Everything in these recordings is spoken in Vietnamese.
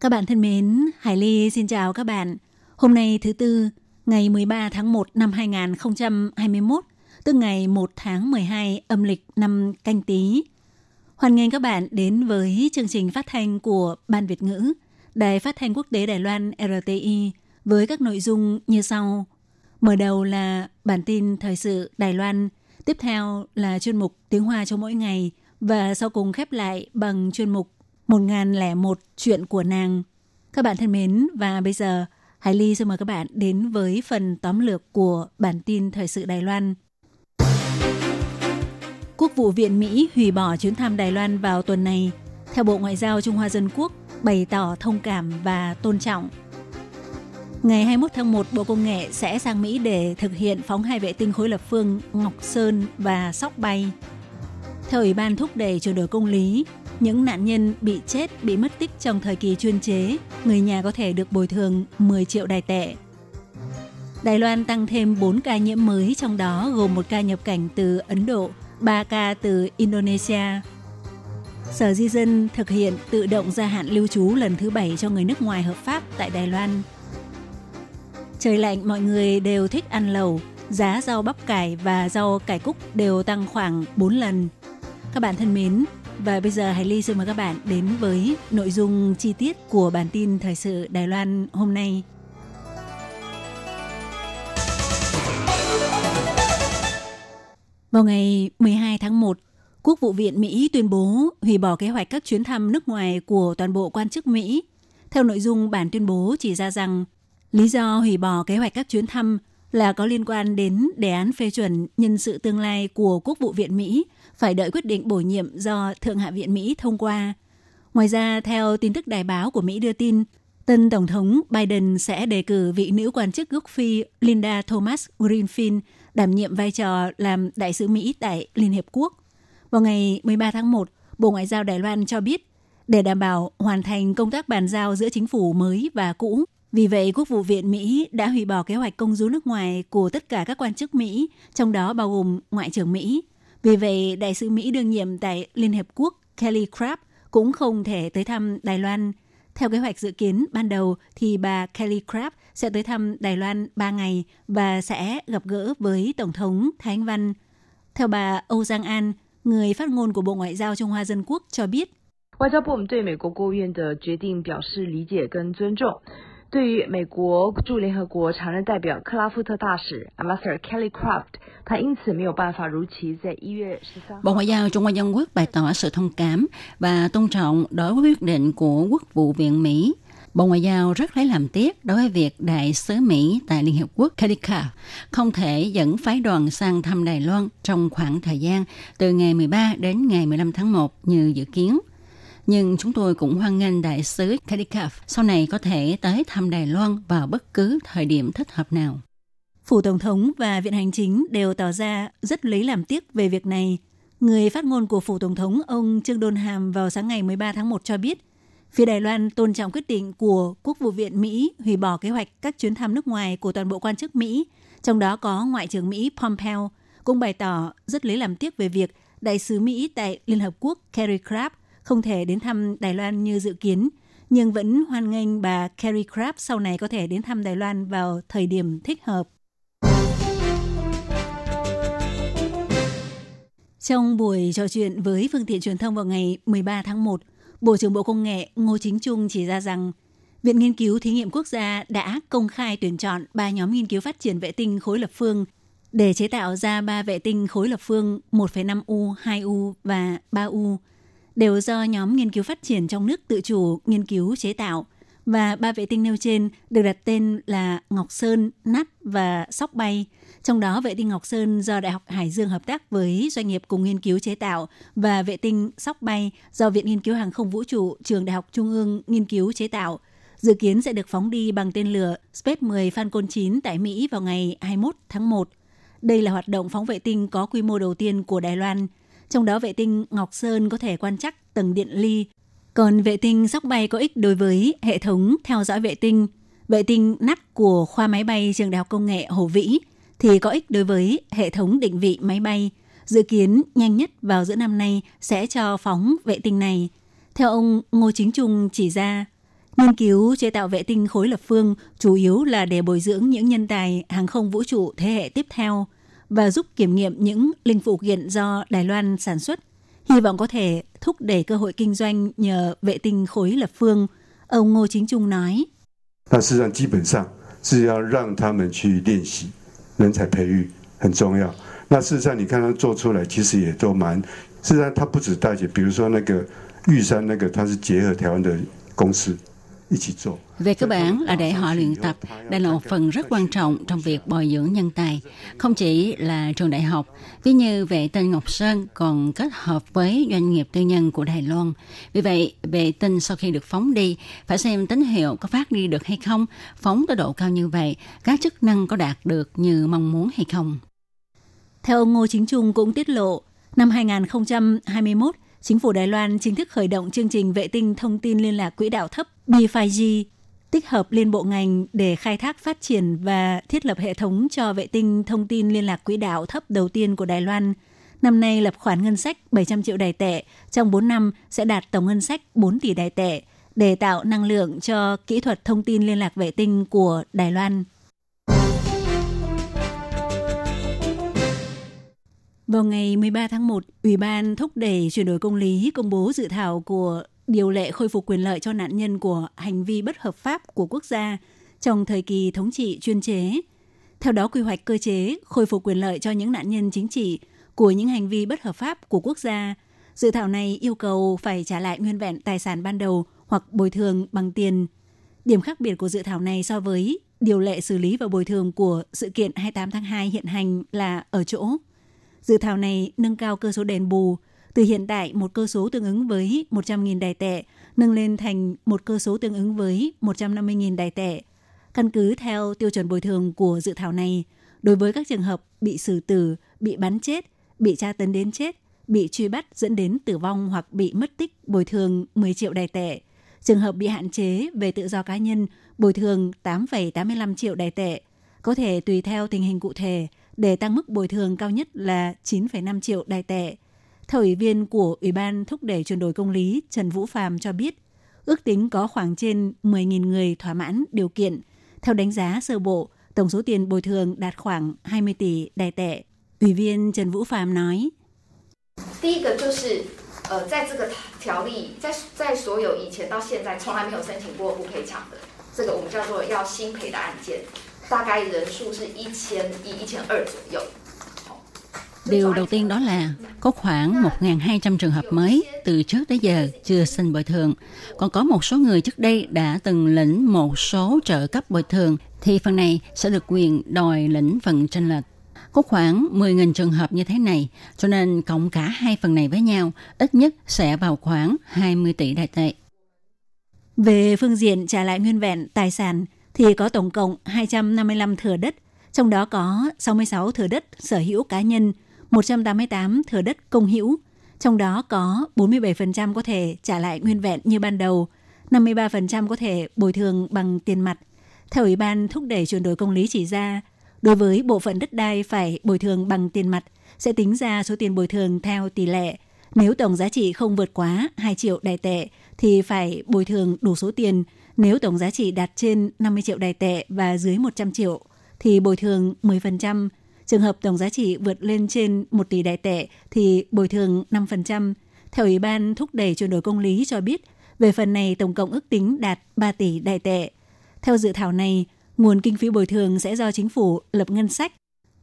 Các bạn thân mến, Hải Ly xin chào các bạn. Hôm nay thứ tư, ngày 13 tháng 1 năm 2021, tức ngày 1 tháng 12 âm lịch năm canh tí. Hoan nghênh các bạn đến với chương trình phát thanh của Ban Việt ngữ, Đài phát thanh quốc tế Đài Loan RTI với các nội dung như sau. Mở đầu là bản tin thời sự Đài Loan, tiếp theo là chuyên mục tiếng Hoa cho mỗi ngày và sau cùng khép lại bằng chuyên mục 1001 chuyện của nàng. Các bạn thân mến và bây giờ Hải Ly xin mời các bạn đến với phần tóm lược của bản tin thời sự Đài Loan. Quốc vụ viện Mỹ hủy bỏ chuyến thăm Đài Loan vào tuần này, theo Bộ Ngoại giao Trung Hoa Dân Quốc bày tỏ thông cảm và tôn trọng. Ngày 21 tháng 1, Bộ Công nghệ sẽ sang Mỹ để thực hiện phóng hai vệ tinh khối lập phương Ngọc Sơn và Sóc Bay. Theo Ủy ban thúc đẩy chuyển đổi công lý, những nạn nhân bị chết, bị mất tích trong thời kỳ chuyên chế, người nhà có thể được bồi thường 10 triệu đài tệ. Đài Loan tăng thêm 4 ca nhiễm mới, trong đó gồm một ca nhập cảnh từ Ấn Độ, 3 ca từ Indonesia. Sở Di dân thực hiện tự động gia hạn lưu trú lần thứ 7 cho người nước ngoài hợp pháp tại Đài Loan. Trời lạnh mọi người đều thích ăn lẩu, giá rau bắp cải và rau cải cúc đều tăng khoảng 4 lần. Các bạn thân mến, và bây giờ Hải Ly xin mời các bạn đến với nội dung chi tiết của bản tin thời sự Đài Loan hôm nay. Vào ngày 12 tháng 1, Quốc vụ viện Mỹ tuyên bố hủy bỏ kế hoạch các chuyến thăm nước ngoài của toàn bộ quan chức Mỹ. Theo nội dung bản tuyên bố chỉ ra rằng, lý do hủy bỏ kế hoạch các chuyến thăm là có liên quan đến đề án phê chuẩn nhân sự tương lai của Quốc vụ viện Mỹ phải đợi quyết định bổ nhiệm do Thượng hạ viện Mỹ thông qua. Ngoài ra, theo tin tức đài báo của Mỹ đưa tin, tân Tổng thống Biden sẽ đề cử vị nữ quan chức gốc Phi Linda Thomas Greenfield đảm nhiệm vai trò làm đại sứ Mỹ tại Liên Hiệp Quốc. Vào ngày 13 tháng 1, Bộ Ngoại giao Đài Loan cho biết, để đảm bảo hoàn thành công tác bàn giao giữa chính phủ mới và cũ, vì vậy, Quốc vụ viện Mỹ đã hủy bỏ kế hoạch công du nước ngoài của tất cả các quan chức Mỹ, trong đó bao gồm Ngoại trưởng Mỹ. Vì vậy, Đại sứ Mỹ đương nhiệm tại Liên Hiệp Quốc Kelly Crabb cũng không thể tới thăm Đài Loan. Theo kế hoạch dự kiến ban đầu thì bà Kelly Crabb sẽ tới thăm Đài Loan 3 ngày và sẽ gặp gỡ với Tổng thống Thái Anh Văn. Theo bà Âu Giang An, người phát ngôn của Bộ Ngoại giao Trung Hoa Dân Quốc cho biết, 外交部我们对美国国务院的决定表示理解跟尊重。 对于美国驻联合国常任代表克拉夫特大使 Ambassador Kelly Craft，他因此没有办法如期在一月十三。 Bộ Ngoại giao Trung Hoa Dân Quốc bày tỏ sự thông cảm và tôn trọng đối với quyết định của Quốc vụ viện Mỹ. Bộ Ngoại giao rất lấy làm tiếc đối với việc Đại sứ Mỹ tại Liên Hiệp Quốc Kelly Craft không thể dẫn phái đoàn sang thăm Đài Loan trong khoảng thời gian từ ngày 13 đến ngày 15 tháng 1 như dự kiến nhưng chúng tôi cũng hoan nghênh đại sứ Kadikaf sau này có thể tới thăm Đài Loan vào bất cứ thời điểm thích hợp nào. Phủ Tổng thống và Viện Hành Chính đều tỏ ra rất lấy làm tiếc về việc này. Người phát ngôn của Phủ Tổng thống ông Trương Đôn Hàm vào sáng ngày 13 tháng 1 cho biết, phía Đài Loan tôn trọng quyết định của Quốc vụ viện Mỹ hủy bỏ kế hoạch các chuyến thăm nước ngoài của toàn bộ quan chức Mỹ, trong đó có Ngoại trưởng Mỹ Pompeo, cũng bày tỏ rất lấy làm tiếc về việc Đại sứ Mỹ tại Liên Hợp Quốc Kerry Craft không thể đến thăm Đài Loan như dự kiến, nhưng vẫn hoan nghênh bà Carrie Crab sau này có thể đến thăm Đài Loan vào thời điểm thích hợp. Trong buổi trò chuyện với phương tiện truyền thông vào ngày 13 tháng 1, Bộ trưởng Bộ Công nghệ Ngô Chính Trung chỉ ra rằng Viện Nghiên cứu Thí nghiệm Quốc gia đã công khai tuyển chọn ba nhóm nghiên cứu phát triển vệ tinh khối lập phương để chế tạo ra ba vệ tinh khối lập phương 1,5U, 2U và 3U đều do nhóm nghiên cứu phát triển trong nước tự chủ nghiên cứu chế tạo và ba vệ tinh nêu trên được đặt tên là Ngọc Sơn, Nát và Sóc Bay. Trong đó vệ tinh Ngọc Sơn do Đại học Hải Dương hợp tác với doanh nghiệp cùng nghiên cứu chế tạo và vệ tinh Sóc Bay do Viện Nghiên cứu Hàng không Vũ trụ Trường Đại học Trung ương nghiên cứu chế tạo. Dự kiến sẽ được phóng đi bằng tên lửa Space 10 Falcon 9 tại Mỹ vào ngày 21 tháng 1. Đây là hoạt động phóng vệ tinh có quy mô đầu tiên của Đài Loan. Trong đó vệ tinh Ngọc Sơn có thể quan trắc tầng điện ly còn vệ tinh sóc bay có ích đối với hệ thống theo dõi vệ tinh. Vệ tinh nắp của khoa máy bay trường Đại học Công nghệ Hồ Vĩ thì có ích đối với hệ thống định vị máy bay. Dự kiến nhanh nhất vào giữa năm nay sẽ cho phóng vệ tinh này. Theo ông Ngô Chính Trung chỉ ra, nghiên cứu chế tạo vệ tinh khối lập phương chủ yếu là để bồi dưỡng những nhân tài hàng không vũ trụ thế hệ tiếp theo và giúp kiểm nghiệm những linh phụ kiện do Đài Loan sản xuất hy vọng có thể thúc đẩy cơ hội kinh doanh nhờ vệ tinh khối lập phương. Ông Ngô Chính Trung nói. 那事实上基本上是要让他们去练习，人才培育很重要。那事实上你看他做出来，其实也都蛮，事实上他不止大姐，比如说那个玉山那个，它是结合台湾的公司。 về cơ bản là để họ luyện tập, đây là một phần rất quan trọng trong việc bồi dưỡng nhân tài. Không chỉ là trường đại học, ví như vệ tinh Ngọc Sơn còn kết hợp với doanh nghiệp tư nhân của Đài Loan. Vì vậy, vệ tinh sau khi được phóng đi, phải xem tín hiệu có phát đi được hay không, phóng tới độ cao như vậy, các chức năng có đạt được như mong muốn hay không. Theo ông Ngô Chính Trung cũng tiết lộ, năm 2021, chính phủ Đài Loan chính thức khởi động chương trình vệ tinh thông tin liên lạc quỹ đạo thấp B5G, tích hợp liên bộ ngành để khai thác phát triển và thiết lập hệ thống cho vệ tinh thông tin liên lạc quỹ đạo thấp đầu tiên của Đài Loan. Năm nay lập khoản ngân sách 700 triệu đài tệ, trong 4 năm sẽ đạt tổng ngân sách 4 tỷ đài tệ để tạo năng lượng cho kỹ thuật thông tin liên lạc vệ tinh của Đài Loan. Vào ngày 13 tháng 1, Ủy ban thúc đẩy chuyển đổi công lý công bố dự thảo của điều lệ khôi phục quyền lợi cho nạn nhân của hành vi bất hợp pháp của quốc gia trong thời kỳ thống trị chuyên chế. Theo đó, quy hoạch cơ chế khôi phục quyền lợi cho những nạn nhân chính trị của những hành vi bất hợp pháp của quốc gia. Dự thảo này yêu cầu phải trả lại nguyên vẹn tài sản ban đầu hoặc bồi thường bằng tiền. Điểm khác biệt của dự thảo này so với điều lệ xử lý và bồi thường của sự kiện 28 tháng 2 hiện hành là ở chỗ Dự thảo này nâng cao cơ số đền bù từ hiện tại một cơ số tương ứng với 100.000 đài tệ nâng lên thành một cơ số tương ứng với 150.000 đài tệ. Căn cứ theo tiêu chuẩn bồi thường của dự thảo này, đối với các trường hợp bị xử tử, bị bắn chết, bị tra tấn đến chết, bị truy bắt dẫn đến tử vong hoặc bị mất tích bồi thường 10 triệu đài tệ. Trường hợp bị hạn chế về tự do cá nhân bồi thường 8,85 triệu đài tệ. Có thể tùy theo tình hình cụ thể để tăng mức bồi thường cao nhất là 9,5 triệu đài tệ. Theo ủy viên của Ủy ban thúc đẩy chuyển đổi công lý Trần Vũ Phạm cho biết, ước tính có khoảng trên 10.000 người thỏa mãn điều kiện. Theo đánh giá sơ bộ, tổng số tiền bồi thường đạt khoảng 20 tỷ đài tệ. Ủy viên Trần Vũ Phạm nói. 第一个就是，呃，在这个条例，在在所有以前到现在从来没有申请过不赔偿的，这个我们叫做要新赔的案件。大概人数是一千一、一千二左右。Điều đầu tiên đó là có khoảng 1.200 trường hợp mới từ trước tới giờ chưa xin bồi thường. Còn có một số người trước đây đã từng lĩnh một số trợ cấp bồi thường thì phần này sẽ được quyền đòi lĩnh phần tranh lệch. Có khoảng 10.000 trường hợp như thế này, cho nên cộng cả hai phần này với nhau, ít nhất sẽ vào khoảng 20 tỷ đại tệ. Về phương diện trả lại nguyên vẹn tài sản, thì có tổng cộng 255 thửa đất, trong đó có 66 thửa đất sở hữu cá nhân, 188 thửa đất công hữu, trong đó có 47% có thể trả lại nguyên vẹn như ban đầu, 53% có thể bồi thường bằng tiền mặt. Theo Ủy ban thúc đẩy chuyển đổi công lý chỉ ra, đối với bộ phận đất đai phải bồi thường bằng tiền mặt, sẽ tính ra số tiền bồi thường theo tỷ lệ. Nếu tổng giá trị không vượt quá 2 triệu đài tệ thì phải bồi thường đủ số tiền nếu tổng giá trị đạt trên 50 triệu đài tệ và dưới 100 triệu thì bồi thường 10%. Trường hợp tổng giá trị vượt lên trên 1 tỷ đài tệ thì bồi thường 5%. Theo Ủy ban thúc đẩy chuyển đổi công lý cho biết, về phần này tổng cộng ước tính đạt 3 tỷ đài tệ. Theo dự thảo này, nguồn kinh phí bồi thường sẽ do chính phủ lập ngân sách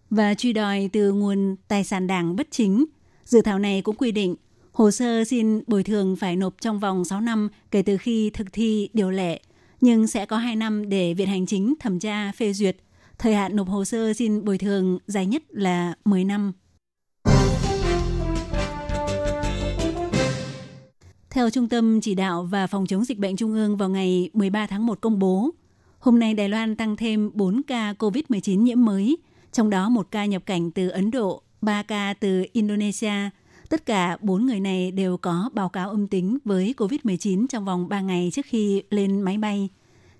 và truy đòi từ nguồn tài sản đảng bất chính. Dự thảo này cũng quy định Hồ sơ xin bồi thường phải nộp trong vòng 6 năm kể từ khi thực thi điều lệ nhưng sẽ có 2 năm để Viện Hành Chính thẩm tra phê duyệt. Thời hạn nộp hồ sơ xin bồi thường dài nhất là 10 năm. Theo Trung tâm Chỉ đạo và Phòng chống dịch bệnh Trung ương vào ngày 13 tháng 1 công bố, hôm nay Đài Loan tăng thêm 4 ca COVID-19 nhiễm mới, trong đó một ca nhập cảnh từ Ấn Độ, 3 ca từ Indonesia. Tất cả 4 người này đều có báo cáo âm tính với COVID-19 trong vòng 3 ngày trước khi lên máy bay.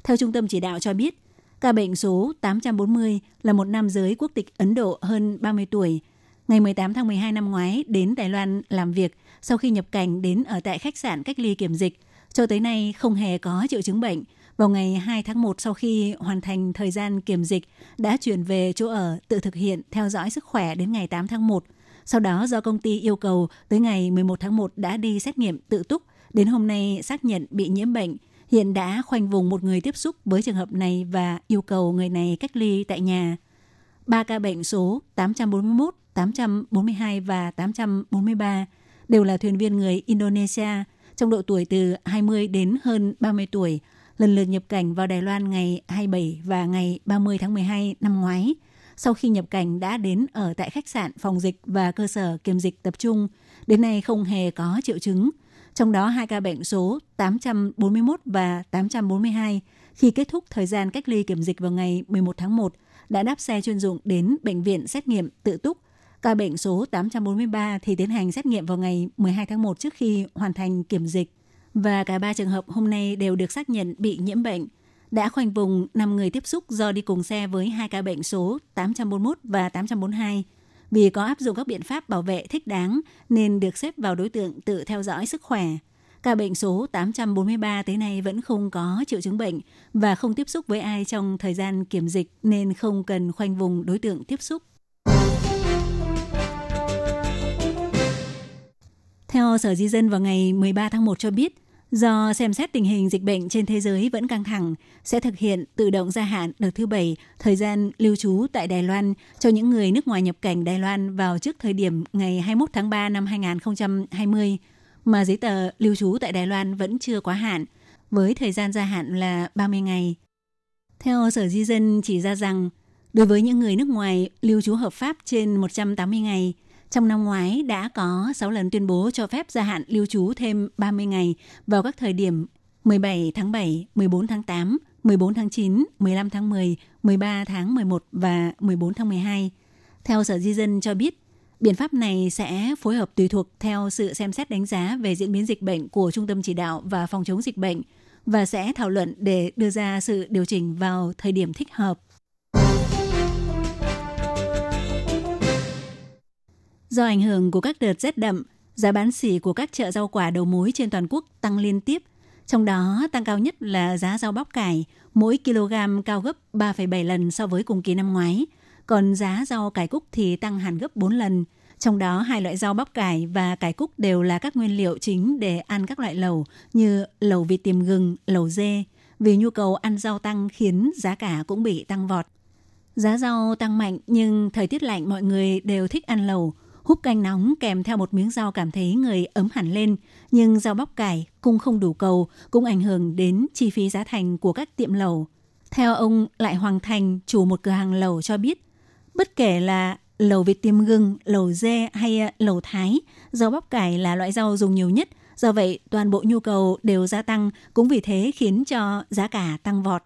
Theo Trung tâm Chỉ đạo cho biết, ca bệnh số 840 là một nam giới quốc tịch Ấn Độ hơn 30 tuổi, ngày 18 tháng 12 năm ngoái đến Đài Loan làm việc sau khi nhập cảnh đến ở tại khách sạn cách ly kiểm dịch. Cho tới nay không hề có triệu chứng bệnh. Vào ngày 2 tháng 1 sau khi hoàn thành thời gian kiểm dịch, đã chuyển về chỗ ở tự thực hiện theo dõi sức khỏe đến ngày 8 tháng 1. Sau đó do công ty yêu cầu tới ngày 11 tháng 1 đã đi xét nghiệm tự túc, đến hôm nay xác nhận bị nhiễm bệnh. Hiện đã khoanh vùng một người tiếp xúc với trường hợp này và yêu cầu người này cách ly tại nhà. Ba ca bệnh số 841, 842 và 843 đều là thuyền viên người Indonesia trong độ tuổi từ 20 đến hơn 30 tuổi, lần lượt nhập cảnh vào Đài Loan ngày 27 và ngày 30 tháng 12 năm ngoái. Sau khi nhập cảnh đã đến ở tại khách sạn, phòng dịch và cơ sở kiểm dịch tập trung, đến nay không hề có triệu chứng. Trong đó hai ca bệnh số 841 và 842 khi kết thúc thời gian cách ly kiểm dịch vào ngày 11 tháng 1 đã đáp xe chuyên dụng đến bệnh viện xét nghiệm tự túc Ca bệnh số 843 thì tiến hành xét nghiệm vào ngày 12 tháng 1 trước khi hoàn thành kiểm dịch. Và cả ba trường hợp hôm nay đều được xác nhận bị nhiễm bệnh. Đã khoanh vùng 5 người tiếp xúc do đi cùng xe với hai ca bệnh số 841 và 842. Vì có áp dụng các biện pháp bảo vệ thích đáng nên được xếp vào đối tượng tự theo dõi sức khỏe. Ca bệnh số 843 tới nay vẫn không có triệu chứng bệnh và không tiếp xúc với ai trong thời gian kiểm dịch nên không cần khoanh vùng đối tượng tiếp xúc. Theo Sở Di dân vào ngày 13 tháng 1 cho biết, do xem xét tình hình dịch bệnh trên thế giới vẫn căng thẳng, sẽ thực hiện tự động gia hạn đợt thứ bảy thời gian lưu trú tại Đài Loan cho những người nước ngoài nhập cảnh Đài Loan vào trước thời điểm ngày 21 tháng 3 năm 2020, mà giấy tờ lưu trú tại Đài Loan vẫn chưa quá hạn, với thời gian gia hạn là 30 ngày. Theo Sở Di dân chỉ ra rằng, đối với những người nước ngoài lưu trú hợp pháp trên 180 ngày – trong năm ngoái đã có 6 lần tuyên bố cho phép gia hạn lưu trú thêm 30 ngày vào các thời điểm 17 tháng 7, 14 tháng 8, 14 tháng 9, 15 tháng 10, 13 tháng 11 và 14 tháng 12. Theo Sở Di dân cho biết, biện pháp này sẽ phối hợp tùy thuộc theo sự xem xét đánh giá về diễn biến dịch bệnh của Trung tâm Chỉ đạo và Phòng chống dịch bệnh và sẽ thảo luận để đưa ra sự điều chỉnh vào thời điểm thích hợp. Do ảnh hưởng của các đợt rét đậm, giá bán xỉ của các chợ rau quả đầu mối trên toàn quốc tăng liên tiếp. Trong đó, tăng cao nhất là giá rau bắp cải, mỗi kg cao gấp 3,7 lần so với cùng kỳ năm ngoái. Còn giá rau cải cúc thì tăng hẳn gấp 4 lần. Trong đó, hai loại rau bắp cải và cải cúc đều là các nguyên liệu chính để ăn các loại lẩu như lẩu vịt tiềm gừng, lẩu dê. Vì nhu cầu ăn rau tăng khiến giá cả cũng bị tăng vọt. Giá rau tăng mạnh nhưng thời tiết lạnh mọi người đều thích ăn lẩu – Húp canh nóng kèm theo một miếng rau cảm thấy người ấm hẳn lên, nhưng rau bóc cải cung không đủ cầu cũng ảnh hưởng đến chi phí giá thành của các tiệm lẩu. Theo ông Lại Hoàng Thành, chủ một cửa hàng lẩu cho biết, bất kể là lẩu vịt tiêm gừng, lẩu dê hay à, lẩu thái, rau bóc cải là loại rau dùng nhiều nhất, do vậy toàn bộ nhu cầu đều gia tăng, cũng vì thế khiến cho giá cả tăng vọt.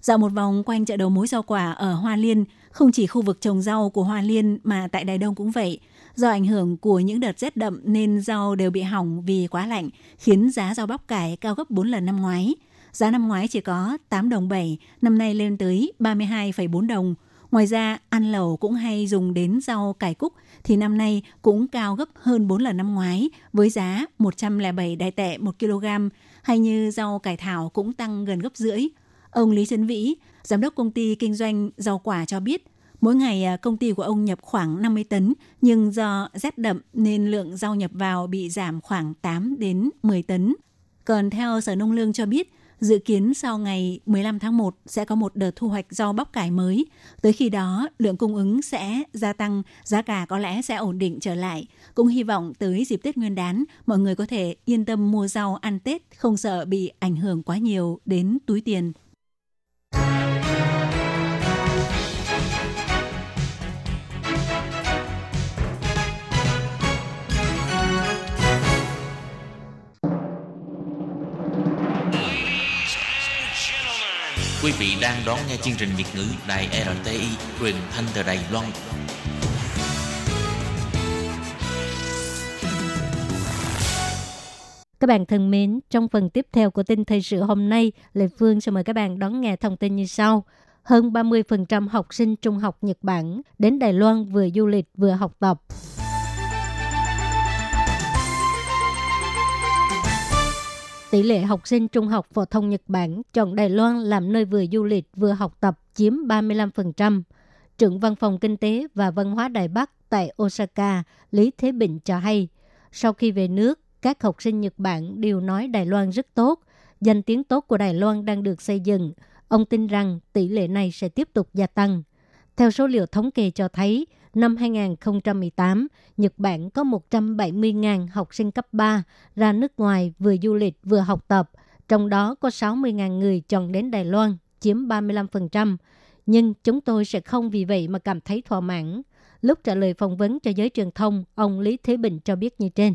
Dạo một vòng quanh chợ đầu mối rau quả ở Hoa Liên, không chỉ khu vực trồng rau của Hoa Liên mà tại Đài Đông cũng vậy, Do ảnh hưởng của những đợt rét đậm nên rau đều bị hỏng vì quá lạnh, khiến giá rau bắp cải cao gấp 4 lần năm ngoái. Giá năm ngoái chỉ có 8 đồng 7, năm nay lên tới 32,4 đồng. Ngoài ra, ăn lẩu cũng hay dùng đến rau cải cúc thì năm nay cũng cao gấp hơn 4 lần năm ngoái với giá 107 đại tệ 1 kg, hay như rau cải thảo cũng tăng gần gấp rưỡi. Ông Lý Trấn Vĩ, giám đốc công ty kinh doanh rau quả cho biết, Mỗi ngày à, công ty của ông nhập khoảng 50 tấn, nhưng do rét đậm nên lượng rau nhập vào bị giảm khoảng 8 đến 10 tấn. Còn theo Sở Nông Lương cho biết, Dự kiến sau ngày 15 tháng 1 sẽ có một đợt thu hoạch rau bắp cải mới. Tới khi đó, lượng cung ứng sẽ gia tăng, giá cả có lẽ sẽ ổn định trở lại. Cũng hy vọng tới dịp Tết Nguyên đán, mọi người có thể yên tâm mua rau ăn Tết, không sợ bị ảnh hưởng quá nhiều đến túi tiền. Quý vị đang đón nghe chương trình Việt ngữ Đài RTI truyền thanh từ Đài Loan. Các bạn thân mến, trong phần tiếp theo của tin thời sự hôm nay, Lê Phương sẽ mời các bạn đón nghe thông tin như sau. Hơn 30% học sinh trung học Nhật Bản đến Đài Loan vừa du lịch vừa học tập. Tỷ lệ học sinh trung học phổ thông Nhật Bản chọn Đài Loan làm nơi vừa du lịch vừa học tập chiếm 35%. Trưởng văn phòng kinh tế và văn hóa Đài Bắc tại Osaka, Lý Thế Bình cho hay, sau khi về nước, các học sinh Nhật Bản đều nói Đài Loan rất tốt. Danh tiếng tốt của Đài Loan đang được xây dựng. Ông tin rằng tỷ lệ này sẽ tiếp tục gia tăng. Theo số liệu thống kê cho thấy, năm 2018, Nhật Bản có 170.000 học sinh cấp 3 ra nước ngoài vừa du lịch vừa học tập, trong đó có 60.000 người chọn đến Đài Loan, chiếm 35%. Nhưng chúng tôi sẽ không vì vậy mà cảm thấy thỏa mãn. Lúc trả lời phỏng vấn cho giới truyền thông, ông Lý Thế Bình cho biết như trên.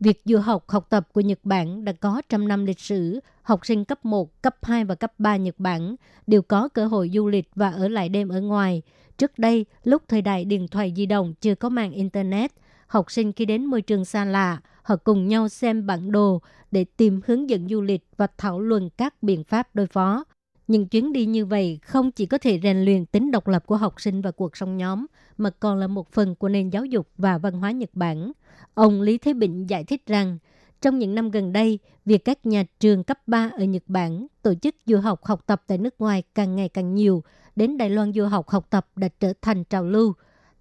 Việc du học học tập của Nhật Bản đã có trăm năm lịch sử. Học sinh cấp 1, cấp 2 và cấp 3 Nhật Bản đều có cơ hội du lịch và ở lại đêm ở ngoài. Trước đây, lúc thời đại điện thoại di động chưa có mạng Internet, học sinh khi đến môi trường xa lạ, họ cùng nhau xem bản đồ để tìm hướng dẫn du lịch và thảo luận các biện pháp đối phó. Những chuyến đi như vậy không chỉ có thể rèn luyện tính độc lập của học sinh và cuộc sống nhóm, mà còn là một phần của nền giáo dục và văn hóa Nhật Bản. Ông Lý Thế Bình giải thích rằng, trong những năm gần đây, việc các nhà trường cấp 3 ở Nhật Bản tổ chức du học học tập tại nước ngoài càng ngày càng nhiều, đến Đài Loan du học học tập đã trở thành trào lưu.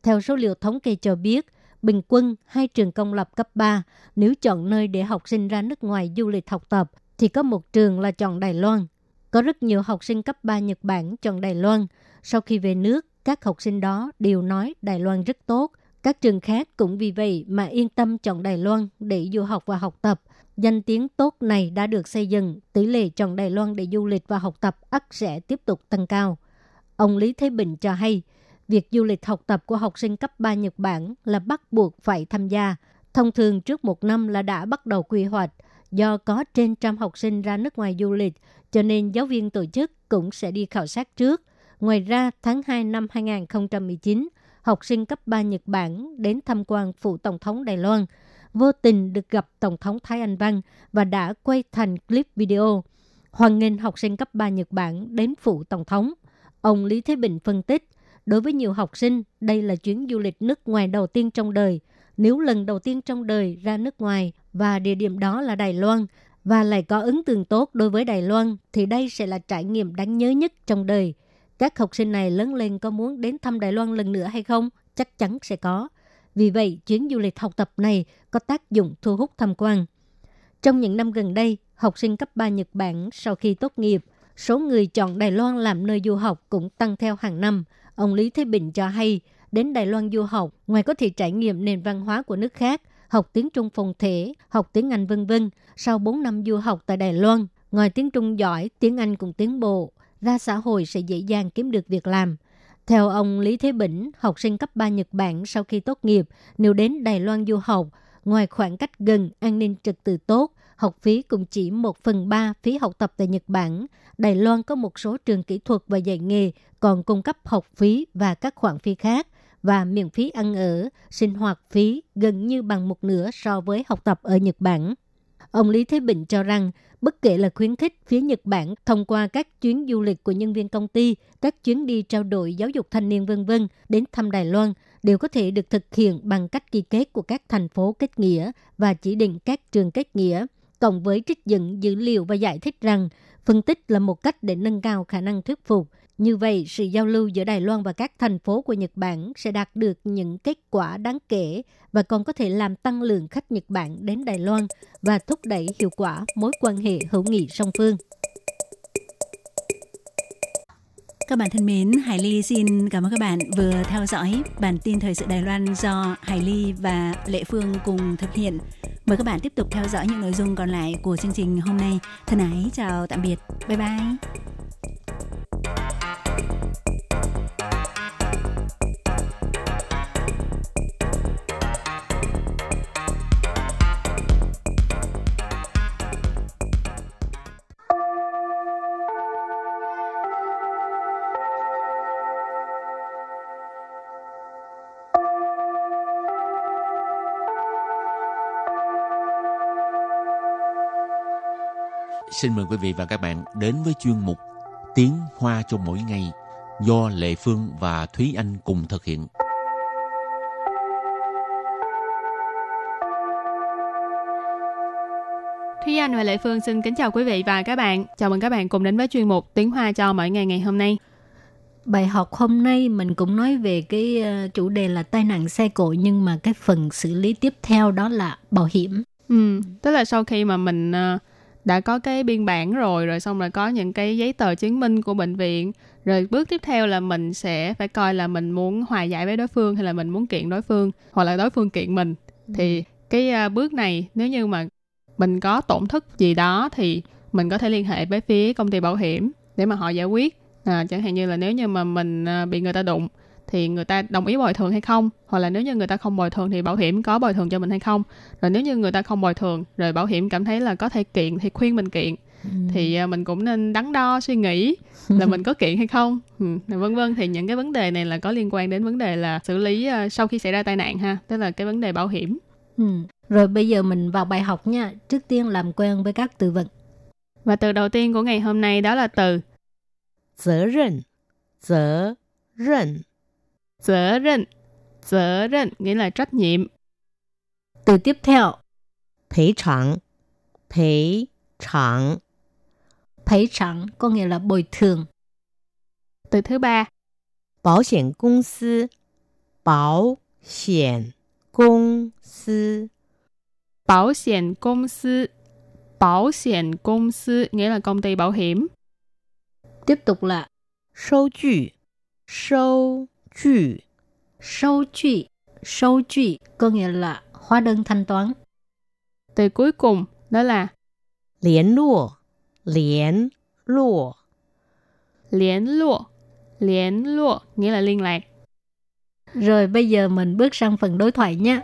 Theo số liệu thống kê cho biết, bình quân hai trường công lập cấp 3 nếu chọn nơi để học sinh ra nước ngoài du lịch học tập thì có một trường là chọn Đài Loan. Có rất nhiều học sinh cấp 3 Nhật Bản chọn Đài Loan. Sau khi về nước, các học sinh đó đều nói Đài Loan rất tốt. Các trường khác cũng vì vậy mà yên tâm chọn Đài Loan để du học và học tập. Danh tiếng tốt này đã được xây dựng, tỷ lệ chọn Đài Loan để du lịch và học tập ắt sẽ tiếp tục tăng cao. Ông Lý Thế Bình cho hay, việc du lịch học tập của học sinh cấp 3 Nhật Bản là bắt buộc phải tham gia. Thông thường trước một năm là đã bắt đầu quy hoạch. Do có trên trăm học sinh ra nước ngoài du lịch, cho nên giáo viên tổ chức cũng sẽ đi khảo sát trước. Ngoài ra, tháng 2 năm 2019, học sinh cấp 3 Nhật Bản đến tham quan phụ Tổng thống Đài Loan, vô tình được gặp Tổng thống Thái Anh Văn và đã quay thành clip video. Hoan nghênh học sinh cấp 3 Nhật Bản đến phụ Tổng thống. Ông Lý Thế Bình phân tích, đối với nhiều học sinh, đây là chuyến du lịch nước ngoài đầu tiên trong đời. Nếu lần đầu tiên trong đời ra nước ngoài và địa điểm đó là Đài Loan và lại có ấn tượng tốt đối với Đài Loan, thì đây sẽ là trải nghiệm đáng nhớ nhất trong đời. Các học sinh này lớn lên có muốn đến thăm Đài Loan lần nữa hay không? Chắc chắn sẽ có. Vì vậy, chuyến du lịch học tập này có tác dụng thu hút tham quan. Trong những năm gần đây, học sinh cấp 3 Nhật Bản sau khi tốt nghiệp số người chọn Đài Loan làm nơi du học cũng tăng theo hàng năm. Ông Lý Thế Bình cho hay, đến Đài Loan du học, ngoài có thể trải nghiệm nền văn hóa của nước khác, học tiếng Trung phồn thể, học tiếng Anh vân vân. Sau 4 năm du học tại Đài Loan, ngoài tiếng Trung giỏi, tiếng Anh cũng tiến bộ, ra xã hội sẽ dễ dàng kiếm được việc làm. Theo ông Lý Thế Bỉnh, học sinh cấp 3 Nhật Bản sau khi tốt nghiệp, nếu đến Đài Loan du học, ngoài khoảng cách gần, an ninh trật tự tốt, học phí cũng chỉ 1 phần 3 phí học tập tại Nhật Bản. Đài Loan có một số trường kỹ thuật và dạy nghề còn cung cấp học phí và các khoản phí khác và miễn phí ăn ở, sinh hoạt phí gần như bằng một nửa so với học tập ở Nhật Bản. Ông Lý Thế Bình cho rằng, bất kể là khuyến khích phía Nhật Bản thông qua các chuyến du lịch của nhân viên công ty, các chuyến đi trao đổi giáo dục thanh niên vân vân đến thăm Đài Loan đều có thể được thực hiện bằng cách ký kết của các thành phố kết nghĩa và chỉ định các trường kết nghĩa – cộng với trích dựng dữ liệu và giải thích rằng phân tích là một cách để nâng cao khả năng thuyết phục. Như vậy, sự giao lưu giữa Đài Loan và các thành phố của Nhật Bản sẽ đạt được những kết quả đáng kể và còn có thể làm tăng lượng khách Nhật Bản đến Đài Loan và thúc đẩy hiệu quả mối quan hệ hữu nghị song phương. Các bạn thân mến, Hải Ly xin cảm ơn các bạn vừa theo dõi bản tin thời sự Đài Loan do Hải Ly và Lệ Phương cùng thực hiện. Mời các bạn tiếp tục theo dõi những nội dung còn lại của chương trình hôm nay. Thân ái chào tạm biệt. Bye bye. Xin mời quý vị và các bạn đến với chuyên mục Tiếng Hoa cho mỗi ngày do Lệ Phương và Thúy Anh cùng thực hiện. Thúy Anh và Lệ Phương xin kính chào quý vị và các bạn. Chào mừng các bạn cùng đến với chuyên mục Tiếng Hoa cho mỗi ngày ngày hôm nay. Bài học hôm nay mình cũng nói về cái ờ, chủ đề là tai nạn xe cộ nhưng mà cái phần xử lý tiếp theo đó là bảo hiểm. Ừ, tức là sau khi mà mình uh, đã có cái biên bản rồi rồi xong rồi có những cái giấy tờ chứng minh của bệnh viện. Rồi bước tiếp theo là mình sẽ phải coi là mình muốn hòa giải với đối phương hay là mình muốn kiện đối phương hoặc là đối phương kiện mình. Ừ. thì cái uh, bước này nếu như mà mình có tổn thất gì đó thì mình có thể liên hệ với phía công ty bảo hiểm để mà họ giải quyết. À, chẳng hạn như là nếu như mà mình uh, bị người ta đụng thì người ta đồng ý bồi thường hay không hoặc là nếu như người ta không bồi thường thì bảo hiểm có bồi thường cho mình hay không rồi nếu như người ta không bồi thường rồi bảo hiểm cảm thấy là có thể kiện thì khuyên mình kiện ừ. thì à, mình cũng nên đắn đo suy nghĩ là mình có kiện hay không ừ, vân vân thì những cái vấn đề này là có liên quan đến vấn đề là xử lý à, sau khi xảy ra tai nạn ha tức là cái vấn đề bảo hiểm ừ. rồi bây giờ mình vào bài học nha trước tiên làm quen với các từ vựng và từ đầu tiên của ngày hôm nay đó là từ 责任责任 责任, 责任 nghĩa là trách nhiệm. Từ tiếp theo. 赔偿,赔偿. 赔偿 có nghĩa là bồi thường. Từ thứ ba. Bảo hiểm công ty. Bảo hiểm công ty. Bảo hiểm công ty. Bảo hiểm công ty nghĩa là công ty bảo hiểm. Tiếp tục là. Sâu 据. Sâu 据 Sâu 据 Sâu 据 có nghĩa là hóa đơn thanh toán. Từ cuối cùng đó là Liên lộ Liên lộ Liên lộ Liên lộ nghĩa là liên lạc. Rồi bây giờ mình bước sang phần đối thoại nhé.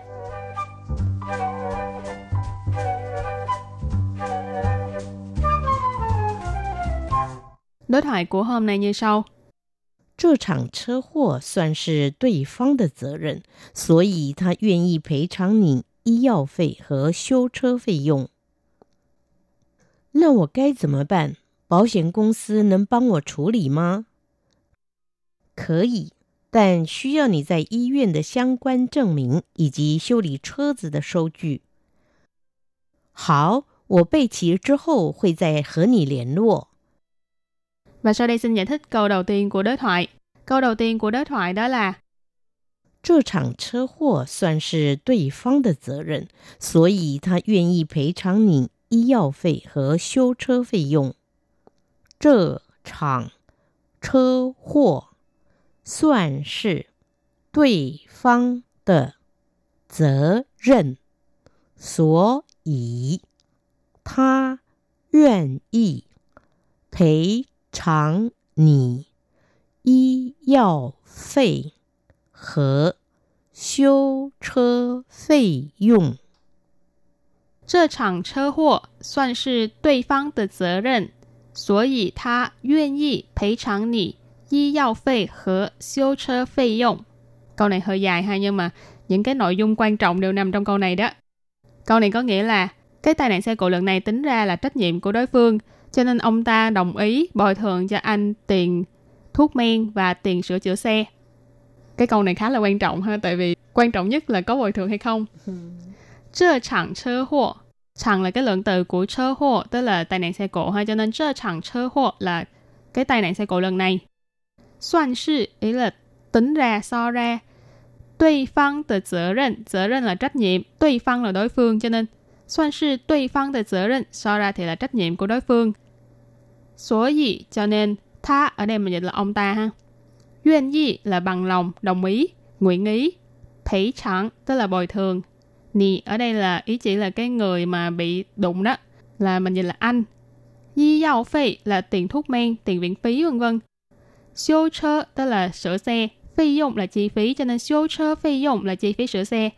Đối thoại của hôm nay như sau. 这场车祸算是对方的责任，所以他愿意赔偿你医药费和修车费用。那我该怎么办？保险公司能帮我处理吗？可以，但需要你在医院的相关证明以及修理车子的收据。好，我备齐之后会再和你联络。Và sau đây xin giải thích câu đầu tiên của đối thoại. Câu đầu tiên của đối thoại đó là 这场车祸算是对方的责任，所以他愿意赔偿你医药费和修车费用。这场车祸算是对方的责任，所以他愿意赔 偿你医药费和修车费用。这场车祸算是对方的责任，所以他愿意赔偿你医药费和修车费用。Câu này hơi dài ha nhưng mà những cái nội dung quan trọng đều nằm trong câu này đó. Câu này có nghĩa là cái tai nạn xe cộ lần này tính ra là trách nhiệm của đối phương, cho nên ông ta đồng ý bồi thường cho anh tiền thuốc men và tiền sửa chữa xe. Cái câu này khá là quan trọng ha, tại vì quan trọng nhất là có bồi thường hay không. Trơ chẳng chơ hộ. Chẳng là cái lượng từ của chơ hộ, tức là tai nạn xe cộ ha, cho nên trơ chẳng chơ hộ là cái tai nạn xe cộ lần này. Soạn sự, ý là tính ra, so ra. Đối phương de 责任, 责任là trách nhiệm, đối phương là đối phương, cho nên soạn sự đối phương de 责任, so ra thì là trách nhiệm của đối phương.所以, cho nên Tha ở đây mình dịch là ông ta ha. Duyên yi là bằng lòng, đồng ý, nguyện ý. Phỉ chẳng tức là bồi thường. Nì ở đây là ý chỉ là cái người mà bị đụng đó. Là mình dịch là anh. Yi yao phê là tiền thuốc men, tiền viện phí vân vân. Siêu chơ tức là sửa xe. Phê dụng là chi phí cho nên siêu chơ phê dụng là chi phí sửa xe.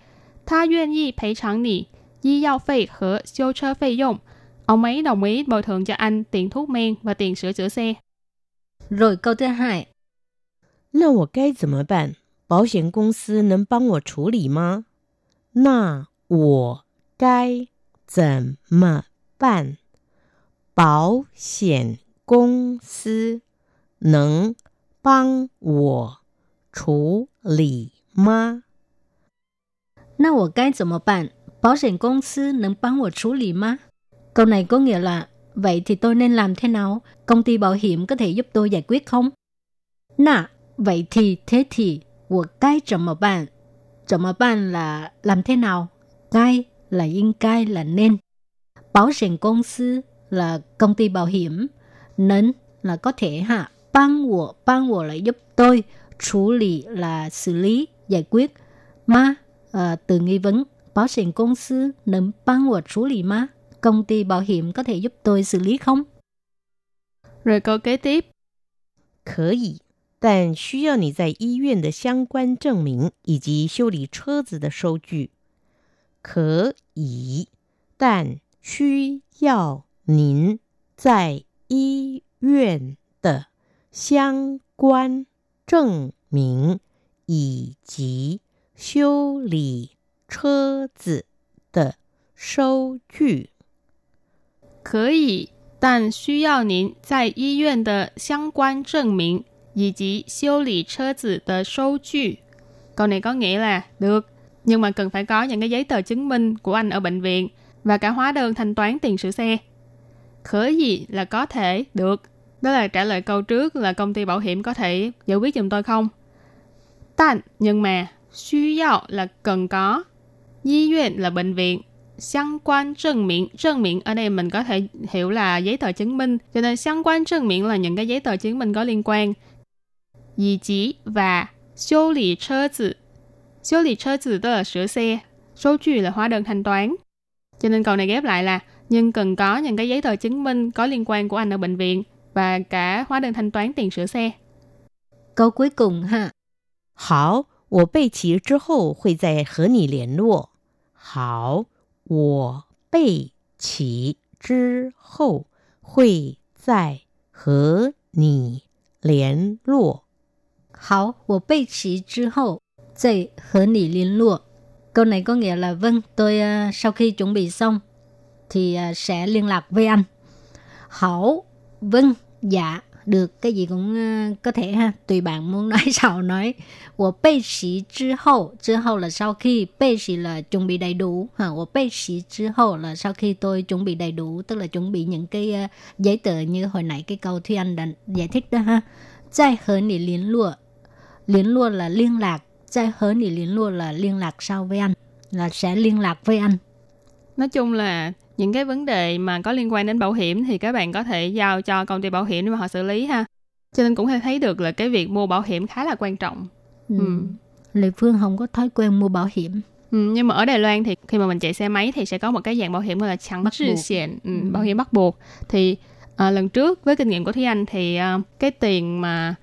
Tha duyên yi 赔偿你 y giao phê和siêu chơ phê dụng. Ông ấy đồng ý bồi thường cho anh tiền thuốc men và tiền sửa chữa xe. Rồi câu thứ hai, 那我该怎么办？保险公司能帮我处理吗？那我该怎么办？保险公司能帮我处理吗？ 那我该怎么办？ 保险公司能帮我处理吗？Câu này có nghĩa là vậy thì tôi nên làm thế nào? Công ty bảo hiểm có thể giúp tôi giải quyết không? Nà, vậy thì thế thì, 我该怎么办？怎么办 là làm thế nào?该là 应该 là nên. Bảo hiểm công sư là công ty bảo hiểm. Nên là có thể ha.帮我,帮我 là giúp tôi.处lý là xử lý, giải quyết. Ma à, từ nghi vấn. Bảo hiểm công sư nên 帮我处理吗? Công ty bảo hiểm có thể giúp tôi xử lý không? Rồi câu kế tiếp. 可以，但需要你在医院的相关证明以及修理车子的收据。可以，但需要您在医院的相关证明以及修理 车子的收据。可以，但需要您在医院的相关证明以及修理车子的收据。Câu này có nghĩa là được, nhưng mà cần phải có những cái giấy tờ chứng minh của anh ở bệnh viện và cả hóa đơn thanh toán tiền sửa xe. Khở gì là có thể, được. Đó là trả lời câu trước là công ty bảo hiểm có thể giải quyết giùm tôi không? Tàn, nhưng mà, suy yào là cần có. Y viện là bệnh viện.相quan证明,证明ở đây mình có thể hiểu là giấy tờ chứng minh. Cho nên 相关证明 là những cái giấy tờ chứng minh có liên quan. Dì chí và修理车子.修理车子 tức là sửa xe. Số trừ là hóa đơn thanh toán. Cho nên câu này ghép lại là nhưng cần có những cái giấy tờ chứng minh có liên quan của anh ở bệnh viện và cả hóa đơn thanh toán tiền sửa xe. Câu cuối cùng ha. 好，我备齐之后会再和你联络。 好，我备齐之后会再和你联络。好，我备齐之后再和你联络。Câu này có nghĩa là vâng, tôi uh, sau khi chuẩn bị xong thì uh, sẽ liên lạc với anh. Hảo, vâng, dạ, được, cái gì cũng uh, có thể ha, tùy bạn muốn nói sao nói. 我备齐之后,之后là sau khi, 备齐 là chuẩn bị đầy đủ, ha, 我备齐之后 là sau khi tôi chuẩn bị đầy đủ, tức là chuẩn bị những cái uh, giấy tờ như hồi nãy cái câu Thúy Anh đã giải thích đó ha. 再和你联络 liên luôn là liên lạc, trai hớ thì liên luôn là liên lạc sau với anh, là sẽ liên lạc với anh. Nói chung là những cái vấn đề mà có liên quan đến bảo hiểm thì các bạn có thể giao cho công ty bảo hiểm để mà họ xử lý ha. Cho nên cũng thể thấy được là cái việc mua bảo hiểm khá là quan trọng. Ừ. ừ. Lệ Phương không có thói quen mua bảo hiểm. Ừ, nhưng mà ở Đài Loan thì khi mà mình chạy xe máy thì sẽ có một cái dạng bảo hiểm gọi là chẳng trừ xiển, ừ, ừ. bảo hiểm bắt buộc. Thì à, lần trước với kinh nghiệm của Thúy Anh thì à, cái tiền mà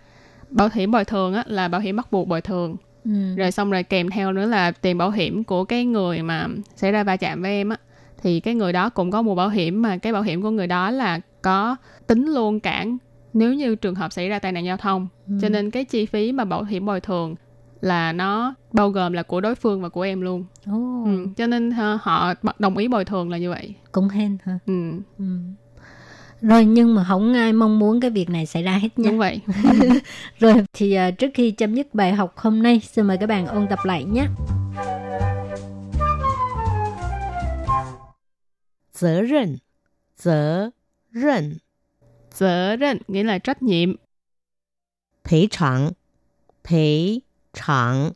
bảo hiểm bồi thường á, là bảo hiểm bắt buộc bồi thường ừ. rồi xong rồi kèm theo nữa là tiền bảo hiểm của cái người mà xảy ra va chạm với em á thì cái người đó cũng có mua bảo hiểm mà cái bảo hiểm của người đó là có tính luôn cản nếu như trường hợp xảy ra tai nạn giao thông ừ. cho nên cái chi phí mà bảo hiểm bồi thường là nó bao gồm là của đối phương và của em luôn oh. ừ, cho nên họ đồng ý bồi thường là như vậy cũng hên hả ừ. ừ rồi nhưng mà không ai mong muốn cái việc này xảy ra hết nha. Đúng vậy. rồi thì uh, trước khi chấm dứt bài học hôm nay, xin mời các bạn ôn tập lại nhé. 责任，责任，责任 nghĩa là trách nhiệm. 赔偿，赔偿，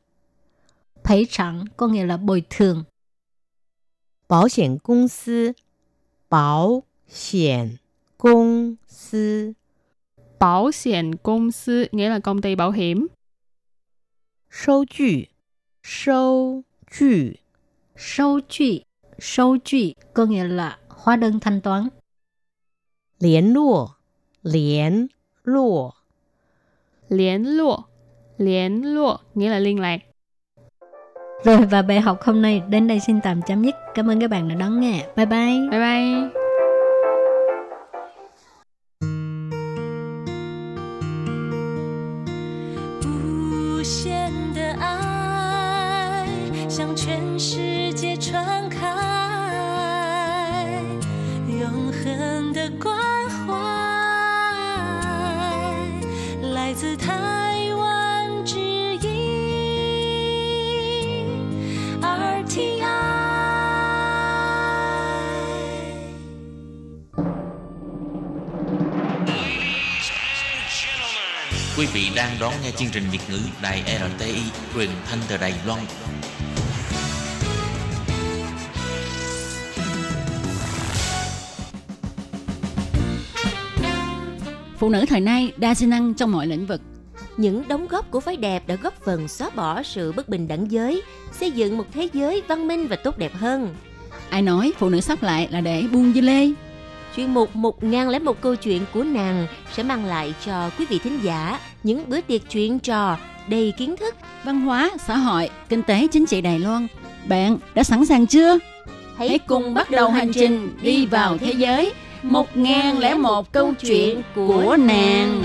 赔偿 có nghĩa là bồi thường. 保险公司，保险公司， Bảo hiểm công sư nghĩa là công ty bảo hiểm. Sâu 据, sâu 据, Sâu truy, sâu truy có nghĩa là hóa đơn thanh toán. Liên lộ, liên lộ. Liên lộ, liên lộ nghĩa là liên lạc. Rồi và bài học hôm nay đến đây xin tạm chấm dứt. Cảm ơn các bạn đã đón nghe. Bye bye. Bye bye. 无限的爱向全世 vị đang đón nghe chương trình Việt ngữ Đài RTI truyền thanh từ Đài Loan. Phụ nữ thời nay đa sinh năng trong mọi lĩnh vực. Những đóng góp của phái đẹp đã góp phần xóa bỏ sự bất bình đẳng giới, xây dựng một thế giới văn minh và tốt đẹp hơn. Ai nói phụ nữ sắp lại là để buông dưa lê? Chuyên mục 1001 câu chuyện của nàng sẽ mang lại cho quý vị thính giả những bữa tiệc chuyện trò đầy kiến thức. Văn hóa, xã hội, kinh tế, chính trị Đài Loan. Bạn đã sẵn sàng chưa? Hãy cùng bắt đầu hành trình đi vào thế giới 1001 câu chuyện của nàng.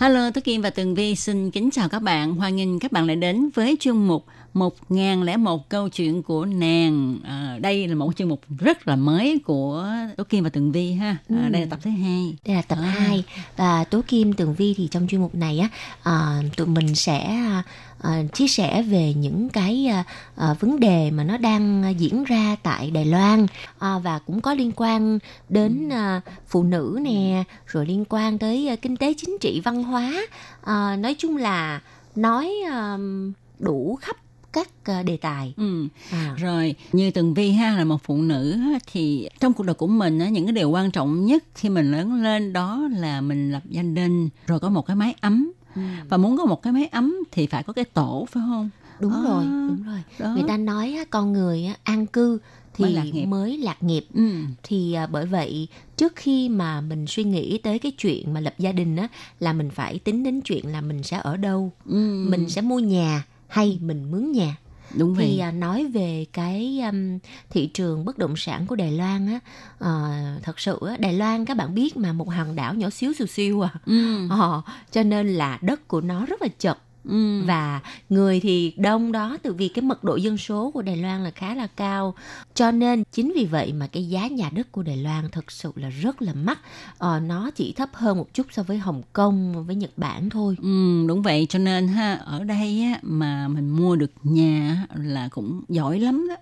Hello, tôi Kim và Tường Vi xin kính chào các bạn. Hoan nghênh các bạn lại đến với chuyên mục 1001 câu chuyện của nàng. À, đây là một chuyên mục rất là mới của Tố Kim và Tường Vi ha. À, đây là tập thứ hai. Đây là tập À. 2 và Tố Kim Tường Vi thì trong chuyên mục này á à, tụi mình sẽ à, chia sẻ về những cái à, à, vấn đề mà nó đang diễn ra tại Đài Loan và cũng có liên quan đến à, phụ nữ nè, rồi liên quan tới kinh tế chính trị văn hóa. Nói chung là nói đủ khắp các đề tài. Ừ. À. Rồi, như Tường Vi ha là một phụ nữ thì trong cuộc đời của mình những cái điều quan trọng nhất khi mình lớn lên đó là mình lập gia đình, rồi có một cái mái ấm. Ừ. Và muốn có một cái mái ấm thì phải có cái tổ phải không? đúng À, rồi đúng rồi đó. người ta nói con người á, an cư thì Mới lạc nghiệp. mới lạc nghiệp Ừ. thì à, bởi vậy trước khi mà mình suy nghĩ tới cái chuyện mà lập gia đình á là mình phải tính đến chuyện là mình sẽ ở đâu Ừ. mình sẽ mua nhà hay mình mướn nhà đúng vậy. thì à, nói về cái um, thị trường bất động sản của Đài Loan á à, thật sự á, Đài Loan các bạn biết mà một hòn đảo nhỏ xíu xìu xiu à Ừ. Ờ, cho nên là đất của nó rất là chật Ừ. và người thì đông đó từ vì cái mật độ dân số của Đài Loan là khá là cao. Cho nên chính vì vậy mà cái giá nhà đất của Đài Loan thật sự là rất là mắc. Ờ, nó chỉ thấp hơn một chút so với Hồng Kông với Nhật Bản thôi. Ừ, đúng vậy. Cho nên ha ở đây á, mà mình mua được nhà là cũng giỏi lắm đó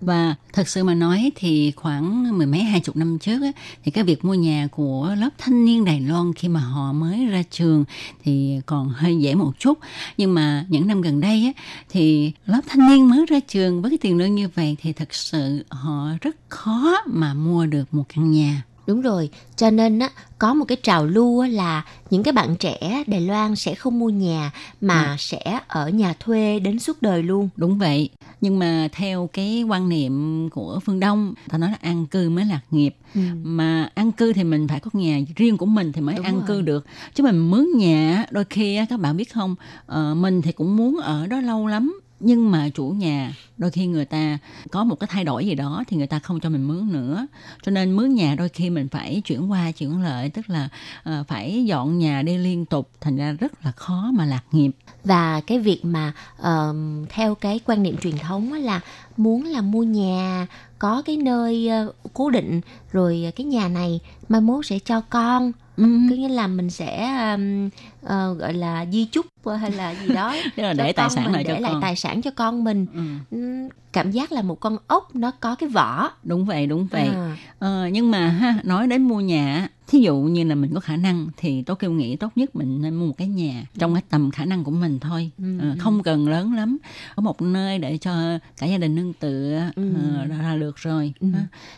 và thật sự mà nói thì khoảng mười mấy hai chục năm trước á, thì cái việc mua nhà của lớp thanh niên Đài Loan khi mà họ mới ra trường thì còn hơi dễ một chút. Nhưng mà những năm gần đây á, thì lớp thanh niên mới ra trường với cái tiền lương như vậy thì thật sự họ rất khó mà mua được một căn nhà. Đúng rồi, cho nên á có một cái trào lưu á, là những cái bạn trẻ Đài Loan sẽ không mua nhà mà sẽ ở nhà thuê đến suốt đời luôn. Đúng vậy. Nhưng mà theo cái quan niệm của phương Đông, ta nói là an cư mới lạc nghiệp. Ừ. Mà an cư thì mình phải có nhà riêng của mình thì mới Đúng an rồi. cư được. Chứ mình mướn nhà đôi khi á, các bạn biết không, ờ, mình thì cũng muốn ở đó lâu lắm. Nhưng mà chủ nhà đôi khi người ta có một cái thay đổi gì đó thì người ta không cho mình mướn nữa. Cho nên mướn nhà đôi khi mình phải chuyển qua chuyển lợi tức là ờ, phải dọn nhà đi liên tục thành ra rất là khó mà lạc nghiệp. Và cái việc mà ờm, theo cái quan niệm truyền thống là muốn là mua nhà có cái nơi ờ, cố định rồi cái nhà này mai mốt sẽ cho con Ừ. có nghĩa là mình sẽ ờm, ờ, gọi là di chúc hay là gì đó Tức là cho để tài sản lại cho để lại con. tài sản cho con mình Ừ. Cảm giác là một con ốc nó có cái vỏ Đúng vậy, đúng vậy. À. Ờ, nhưng mà ha, nói đến mua nhà, á, thí dụ như là mình có khả năng thì tôi kêu nghĩ tốt nhất mình nên mua một cái nhà trong cái tầm khả năng của mình thôi, Ừ. Ờ, không cần lớn lắm, có một nơi để cho cả gia đình nương tựa Ừ. ờ, là, là được rồi. Ừ.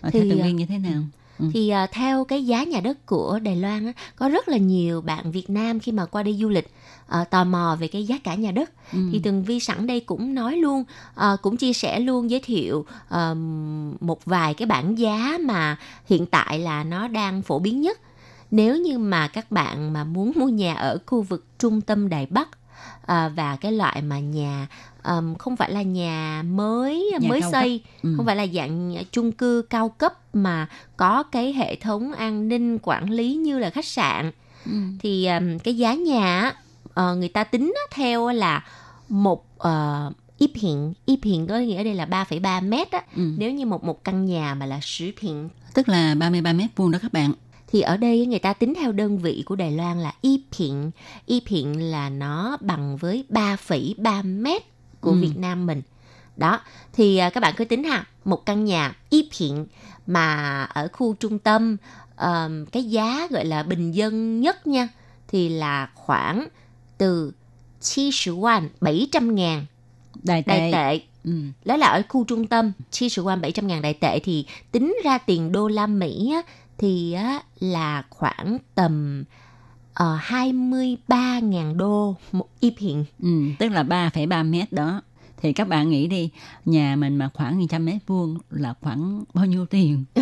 Ờ, Thì, theo Tường à, Viên như thế nào? Ừ. Thì à, theo cái giá nhà đất của Đài Loan á, có rất là nhiều bạn Việt Nam khi mà qua đây du lịch à, tò mò về cái giá cả nhà đất ừ. thì Tường Vi sẵn đây cũng nói luôn à, cũng chia sẻ luôn giới thiệu à, một vài cái bảng giá mà hiện tại là nó đang phổ biến nhất nếu như mà các bạn mà muốn mua nhà ở khu vực trung tâm Đài Bắc à, và cái loại mà nhà um, không phải là nhà mới nhà mới xây ừ. không phải là dạng chung cư cao cấp mà có cái hệ thống an ninh quản lý như là khách sạn ừ. thì um, cái giá nhà uh, người ta tính theo là một uh, ít hiện ít hiện có nghĩa đây là 3,3 mét á ừ. nếu như một một căn nhà mà là sử hiện tức là 33 mét vuông đó các bạn thì ở đây người ta tính theo đơn vị của Đài Loan là y phiện y phiện là nó bằng với 3,3 mét của ừ. Việt Nam mình đó thì à, các bạn cứ tính ha một căn nhà y phiện mà ở khu trung tâm um, cái giá gọi là bình dân nhất nha thì là khoảng từ 70 won 700 ngàn đại tệ, đại tệ. Ừ. đó là ở khu trung tâm 70 won 700 ngàn đại tệ thì tính ra tiền đô la Mỹ á, thì á, là khoảng tầm uh, ờ, 23.000 đô một y hiện. Ừ, tức là 3,3 mét đó. Thì các bạn nghĩ đi, nhà mình mà khoảng 100 mét vuông là khoảng bao nhiêu tiền?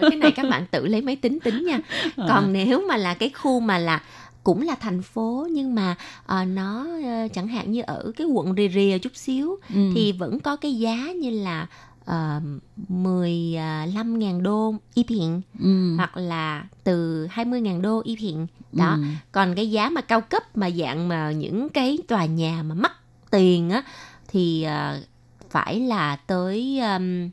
cái này các bạn tự lấy máy tính tính nha. Còn à. nếu mà là cái khu mà là cũng là thành phố nhưng mà uh, nó uh, chẳng hạn như ở cái quận rìa rìa chút xíu ừ. thì vẫn có cái giá như là uh, 15.000 đô y hiện ừ. hoặc là từ 20.000 đô y hiện đó ừ. còn cái giá mà cao cấp mà dạng mà những cái tòa nhà mà mắc tiền á thì uh, phải là tới um,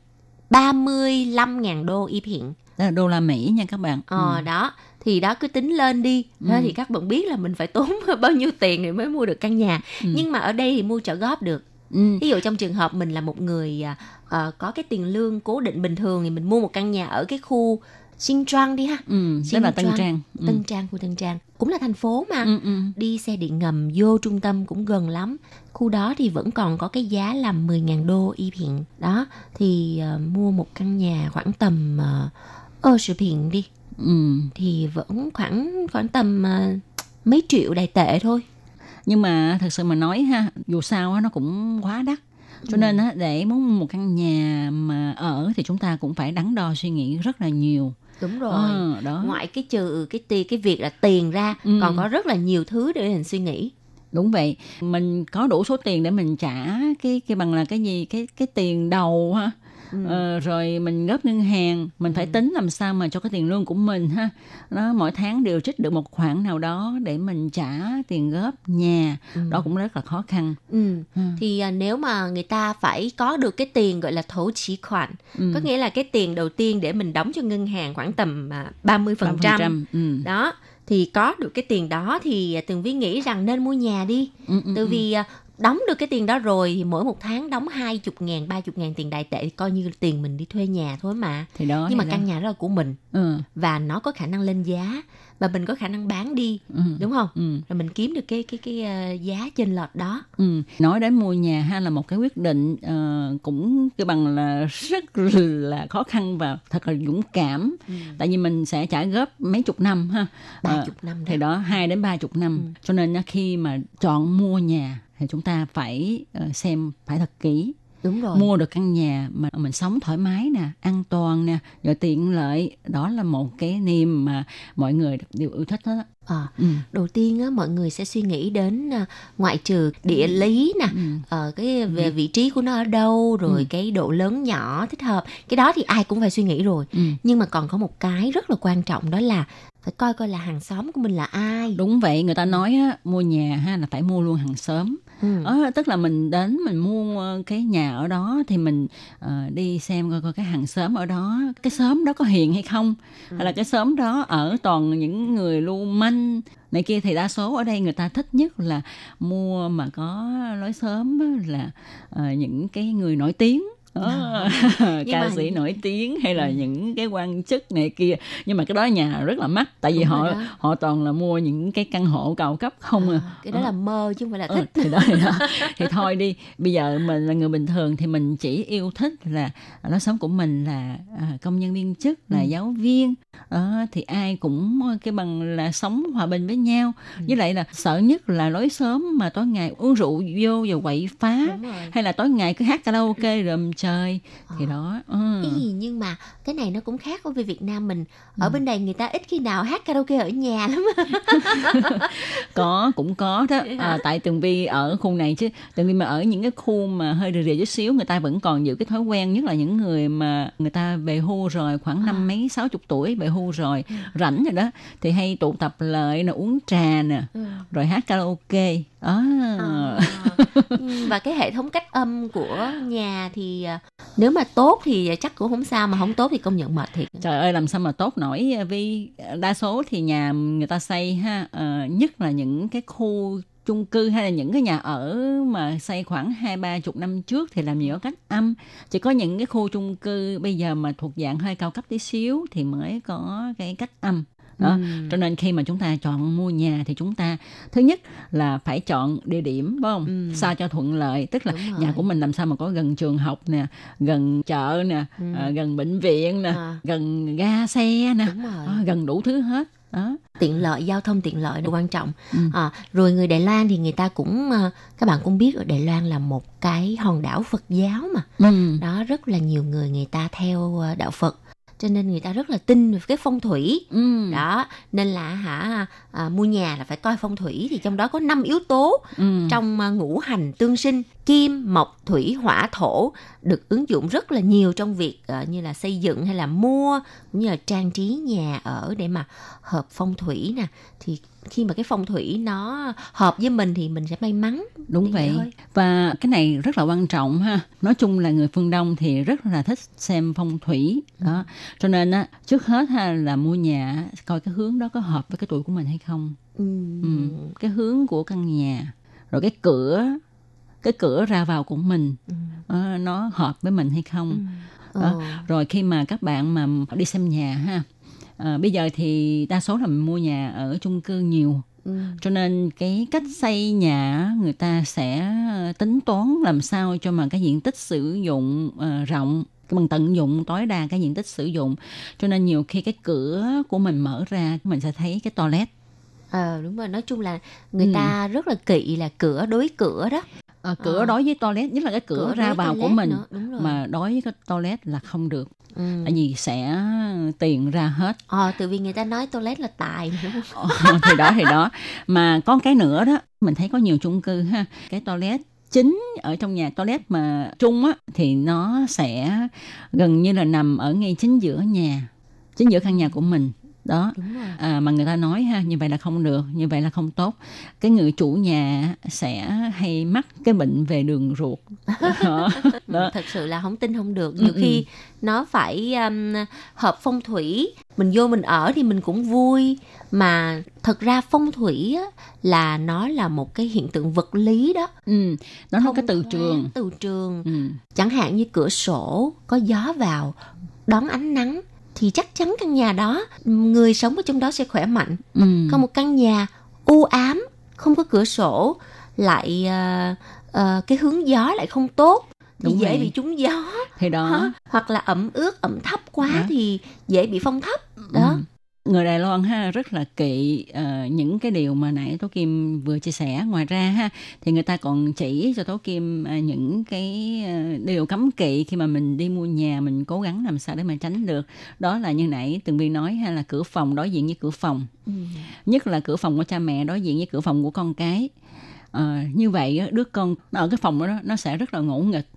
35.000 đô y hiện đó là đô la Mỹ nha các bạn ờ ừ. đó thì đó cứ tính lên đi ừ. thì các bạn biết là mình phải tốn bao nhiêu tiền thì mới mua được căn nhà ừ. nhưng mà ở đây thì mua trợ góp được Ừ. ví dụ trong trường hợp mình là một người uh, có cái tiền lương cố định bình thường thì mình mua một căn nhà ở cái khu Sinh Trang đi ha. Ừ, Sinh là Tân Trang. Ừ. Tân Trang, khu Tân Trang. Cũng là thành phố mà. Ừ, ừ. Đi xe điện ngầm vô trung tâm cũng gần lắm. Khu đó thì vẫn còn có cái giá là 10.000 đô y hiện. Đó, thì uh, mua một căn nhà khoảng tầm uh, ơ sự hiện đi. Ừ. Thì vẫn khoảng khoảng tầm uh, mấy triệu đài tệ thôi nhưng mà thật sự mà nói ha dù sao nó cũng quá đắt cho ừ. nên để muốn một căn nhà mà ở thì chúng ta cũng phải đắn đo suy nghĩ rất là nhiều đúng rồi à, đó. ngoại cái trừ cái tiền cái việc là tiền ra ừ. còn có rất là nhiều thứ để mình suy nghĩ đúng vậy mình có đủ số tiền để mình trả cái cái bằng là cái gì cái cái tiền đầu ha ừ. ờ, rồi mình góp ngân hàng mình phải ừ. tính làm sao mà cho cái tiền lương của mình ha nó mỗi tháng điều trích được một khoản nào đó để mình trả tiền góp nhà ừ. đó cũng rất là khó khăn ừ. Ừ. thì à, nếu mà người ta phải có được cái tiền gọi là thổ chỉ khoản ừ. có nghĩa là cái tiền đầu tiên để mình đóng cho ngân hàng khoảng tầm à, ba mươi phần trăm ừ. đó thì có được cái tiền đó thì à, tường vi nghĩ rằng nên mua nhà đi ừ, ừ, tại ừ. vì à, đóng được cái tiền đó rồi thì mỗi một tháng đóng hai chục ngàn ba chục ngàn tiền đại tệ thì coi như tiền mình đi thuê nhà thôi mà thì đó nhưng mà đó. căn nhà đó là của mình ừ. và nó có khả năng lên giá và mình có khả năng bán đi ừ. đúng không ừ. rồi mình kiếm được cái cái cái uh, giá trên lệch đó ừ. nói đến mua nhà ha là một cái quyết định uh, cũng cái bằng là rất là khó khăn và thật là dũng cảm ừ. tại vì mình sẽ trả góp mấy chục năm ha ba chục uh, năm đó. thì đó hai đến ba chục năm ừ. cho nên khi mà chọn mua nhà thì chúng ta phải uh, xem phải thật kỹ Đúng rồi. mua được căn nhà mà mình sống thoải mái nè an toàn nè rồi tiện lợi đó là một cái niềm mà mọi người đều yêu thích đó À, ừ. đầu tiên á mọi người sẽ suy nghĩ đến uh, ngoại trừ địa lý nè ừ. uh, cái về vị trí của nó ở đâu rồi ừ. cái độ lớn nhỏ thích hợp cái đó thì ai cũng phải suy nghĩ rồi ừ. nhưng mà còn có một cái rất là quan trọng đó là phải coi coi là hàng xóm của mình là ai. Đúng vậy người ta nói á, mua nhà ha là phải mua luôn hàng xóm. Ừ. ờ, tức là mình đến mình mua cái nhà ở đó thì mình uh, đi xem coi coi cái hàng xóm ở đó cái xóm đó có hiền hay không. Ừ. hay là cái xóm đó ở toàn những người lưu manh. Này kia thì đa số ở đây người ta thích nhất là mua mà có lối xóm là uh, những cái người nổi tiếng Ờ, Nhưng ca mà- sĩ nổi tiếng hay là những cái quan chức này kia. Nhưng mà cái đó nhà rất là mắc tại vì Đúng họ đó. họ toàn là mua những cái căn hộ cao cấp không à, cái đó là mơ chứ không phải là Ờ, thích. thì đó, thì đó. Thì thôi đi bây giờ mình là người bình thường thì mình chỉ yêu thích là lối sống của mình là à, công nhân viên chức là Ừ. giáo viên. Đó, thì ai cũng cái bằng là sống hòa bình với nhau. Ừ. với lại là sợ nhất là lối sớm mà tối ngày uống rượu vô và quậy phá hay là tối ngày cứ hát karaoke rầm trời thì đó ừ. Ý, nhưng mà cái này nó cũng khác với Việt Nam mình. Ừ. ở bên đây người ta ít khi nào hát karaoke ở nhà lắm. Có cũng có đó. À, tại tường vi ở khu này chứ. Tường vi mà ở những cái khu mà hơi rìa rìa chút xíu người ta vẫn còn giữ cái thói quen nhất là những người mà người ta về hưu rồi khoảng năm mấy sáu chục tuổi về hưu rồi rảnh rồi đó thì hay tụ tập lại nè uống trà nè rồi hát karaoke. À. Ừ, và cái hệ thống cách âm của nhà thì À, nếu mà tốt thì chắc cũng không sao, mà không tốt thì công nhận mệt thiệt. Trời ơi, làm sao mà tốt nổi à, vì đa số thì nhà người ta xây ha à, nhất là những cái khu chung cư hay là những cái nhà ở mà xây khoảng hai, ba chục năm trước thì làm gì có cách âm. Chỉ có những cái khu chung cư bây giờ mà thuộc dạng hơi cao cấp tí xíu thì mới có cái cách âm đó Ừ. cho nên khi mà chúng ta chọn mua nhà thì chúng ta thứ nhất là phải chọn địa điểm phải không Ừ. sao cho thuận lợi tức là Đúng nhà của mình làm sao mà có gần trường học nè gần chợ nè Ừ. à, gần bệnh viện nè À. gần ga xe nè Đúng à, gần đủ thứ hết đó tiện lợi giao thông tiện lợi là quan trọng Ừ. à, rồi người Đài Loan thì người ta cũng à, các bạn cũng biết ở Đài Loan là một cái hòn đảo Phật giáo mà ừ. đó rất là nhiều người người ta theo à, đạo Phật cho nên người ta rất là tin về cái phong thủy Ừ. đó nên là hả à, mua nhà là phải coi phong thủy thì trong đó có năm yếu tố Ừ. trong à, ngũ hành tương sinh kim mộc thủy hỏa thổ được ứng dụng rất là nhiều trong việc à, như là xây dựng hay là mua cũng như là trang trí nhà ở để mà hợp phong thủy nè. Thì khi mà cái phong thủy nó hợp với mình thì mình sẽ may mắn. Đúng vậy thôi. và cái này rất là quan trọng ha. Nói chung là người phương đông thì rất là thích xem phong thủy. Đó. Cho nên á trước hết ha là mua nhà coi cái hướng đó có hợp với cái tuổi của mình hay không. Ừ. ừ. cái hướng của căn nhà rồi cái cửa cái cửa ra vào của mình Ừ. ờ, nó hợp với mình hay không Ừ. đó. rồi khi mà các bạn mà đi xem nhà ha à, bây giờ thì đa số là mình mua nhà ở chung cư nhiều Ừ. cho nên cái cách xây nhà người ta sẽ ờ, tính toán làm sao cho mà cái diện tích sử dụng ờ, rộng bằng tận dụng tối đa cái diện tích sử dụng cho nên nhiều khi cái cửa của mình mở ra mình sẽ thấy cái toilet Ờ, đúng rồi. Nói chung là người Ừ. ta rất là kỵ là cửa đối cửa đó. Ờ, cửa Ờ. đối với toilet nhất là cái cửa, Cửa ra vào của mình nữa, mà đối với cái toilet là không được. Ừ. tại vì sẽ tiền ra hết. Ờ từ vì người ta nói toilet là tài Ờ, thì đó thì đó. Mà có cái nữa đó mình thấy có nhiều chung cư ha. Cái toilet chính ở trong nhà toilet mà chung á thì nó sẽ gần như là nằm ở ngay chính giữa nhà chính giữa căn nhà của mình đó. À, mà người ta nói ha như vậy là không được như vậy là không tốt. Cái người chủ nhà sẽ hay mắc cái bệnh về đường ruột. Đó, đó. thật sự là không tin không được. Ừ, nhiều ừ. khi nó phải um, hợp phong thủy mình vô mình ở thì mình cũng vui. Mà thật ra phong thủy á, là nó là một cái hiện tượng vật lý đó. Ừ, nó là cái từ trường. từ trường. Ừ. chẳng hạn như cửa sổ có gió vào đón ánh nắng thì chắc chắn căn nhà đó người sống ở trong đó sẽ khỏe mạnh Ừ. còn một căn nhà u ám không có cửa sổ lại ờ, ờ, cái hướng gió lại không tốt thì Đúng dễ vậy. bị trúng gió thì đó Hả? hoặc là ẩm ướt ẩm thấp quá Đó. thì dễ bị phong thấp đó Ừ. người Đài Loan ha rất là kỵ ờ, những cái điều mà nãy Tố Kim vừa chia sẻ. Ngoài ra ha thì người ta còn chỉ cho Tố Kim ờ, những cái ờ, điều cấm kỵ khi mà mình đi mua nhà mình cố gắng làm sao để mà tránh được. Đó là như nãy Tường Vi nói ha là cửa phòng đối diện với cửa phòng. Ừ. nhất là cửa phòng của cha mẹ đối diện với cửa phòng của con cái. Ờ, như vậy đứa con ở cái phòng đó nó sẽ rất là ngỗ nghịch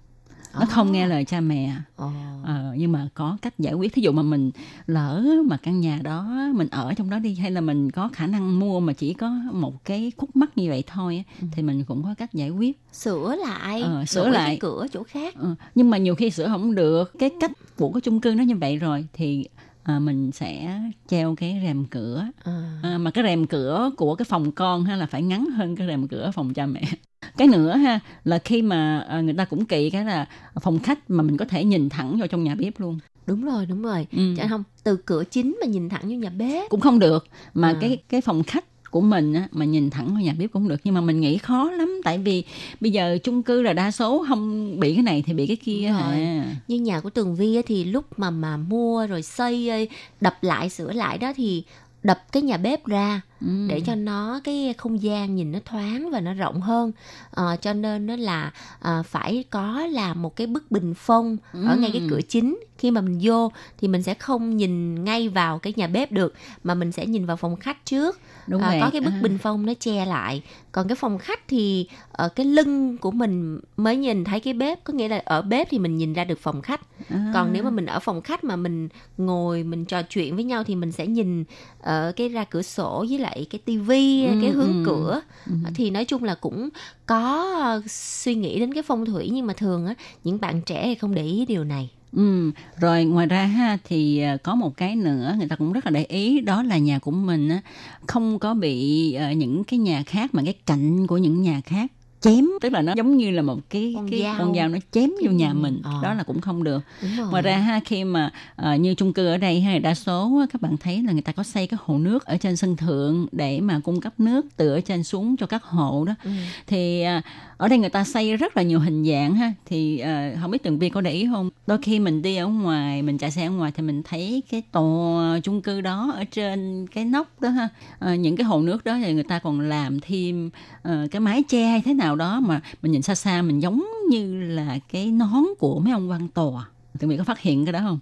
nó không nghe lời cha mẹ. Ồ. Ờ, nhưng mà có cách giải quyết. Thí dụ mà mình lỡ mà căn nhà đó mình ở trong đó đi hay là mình có khả năng mua mà chỉ có một cái khúc mắc như vậy thôi á, thì mình cũng có cách giải quyết. Sửa lại Ờ, sửa đổi lại. cái cửa chỗ khác. Ờ, nhưng mà nhiều khi sửa không được. Cái cách của cái chung cư nó như vậy rồi thì à, mình sẽ treo cái rèm cửa À. à, mà cái rèm cửa của cái phòng con ha là phải ngắn hơn cái rèm cửa phòng cha mẹ cái nữa ha là khi mà à, người ta cũng kỵ cái là phòng khách mà mình có thể nhìn thẳng vào trong nhà bếp luôn đúng rồi đúng rồi Ừ. Chẳng không từ cửa chính mà nhìn thẳng vô nhà bếp cũng không được mà À. cái cái phòng khách của mình á, mà nhìn thẳng vào nhà bếp cũng được nhưng mà mình nghĩ khó lắm tại vì bây giờ chung cư là đa số không bị cái này thì bị cái kia rồi. à. như nhà của Tường Vi á, thì lúc mà mà mua rồi xây đập lại sửa lại đó thì đập cái nhà bếp ra Ừ. để cho nó cái không gian nhìn nó thoáng và nó rộng hơn Ờ, cho nên nó là à, phải có là một cái bức bình phong ở ngay cái Ừ. cửa chính khi mà mình vô thì mình sẽ không nhìn ngay vào cái nhà bếp được mà mình sẽ nhìn vào phòng khách trước đúng À, vậy có cái bức À. bình phong nó che lại còn cái phòng khách thì ở cái lưng của mình mới nhìn thấy cái bếp có nghĩa là ở bếp thì mình nhìn ra được phòng khách À. còn nếu mà mình ở phòng khách mà mình ngồi mình trò chuyện với nhau thì mình sẽ nhìn ở cái ra cửa sổ với lại cái tivi Ừ, cái hướng ừ. cửa Ừ. thì nói chung là cũng có ờ, suy nghĩ đến cái phong thủy nhưng mà thường á những bạn trẻ thì không để ý điều này Ừ, rồi ngoài ra ha thì à, có một cái nữa người ta cũng rất là để ý đó là nhà của mình á không có bị à, những cái nhà khác mà cái cạnh của những nhà khác chém. Tức là nó giống như là một cái Con cái dao. con dao nó chém vô nhà Ừ, mình. Ờ. đó là cũng không được. Ngoài ra ha khi mà à, như chung cư ở đây hay đa số các bạn thấy là người ta có xây cái hồ nước ở trên sân thượng để mà cung cấp nước từ ở trên xuống cho các hộ đó. Ừ. thì à, ở đây người ta xây rất là nhiều hình dạng ha. Thì à, không biết tường vi có để ý không? Đôi khi mình đi ở ngoài mình chạy xe ở ngoài thì mình thấy cái tòa chung cư đó ở trên cái nóc đó ha. À, những cái hồ nước đó thì người ta còn làm thêm à, cái mái che hay thế nào đó mà mình nhìn xa xa, mình giống như là cái nón của mấy ông quan tòa. Tụi mình có phát hiện cái đó không?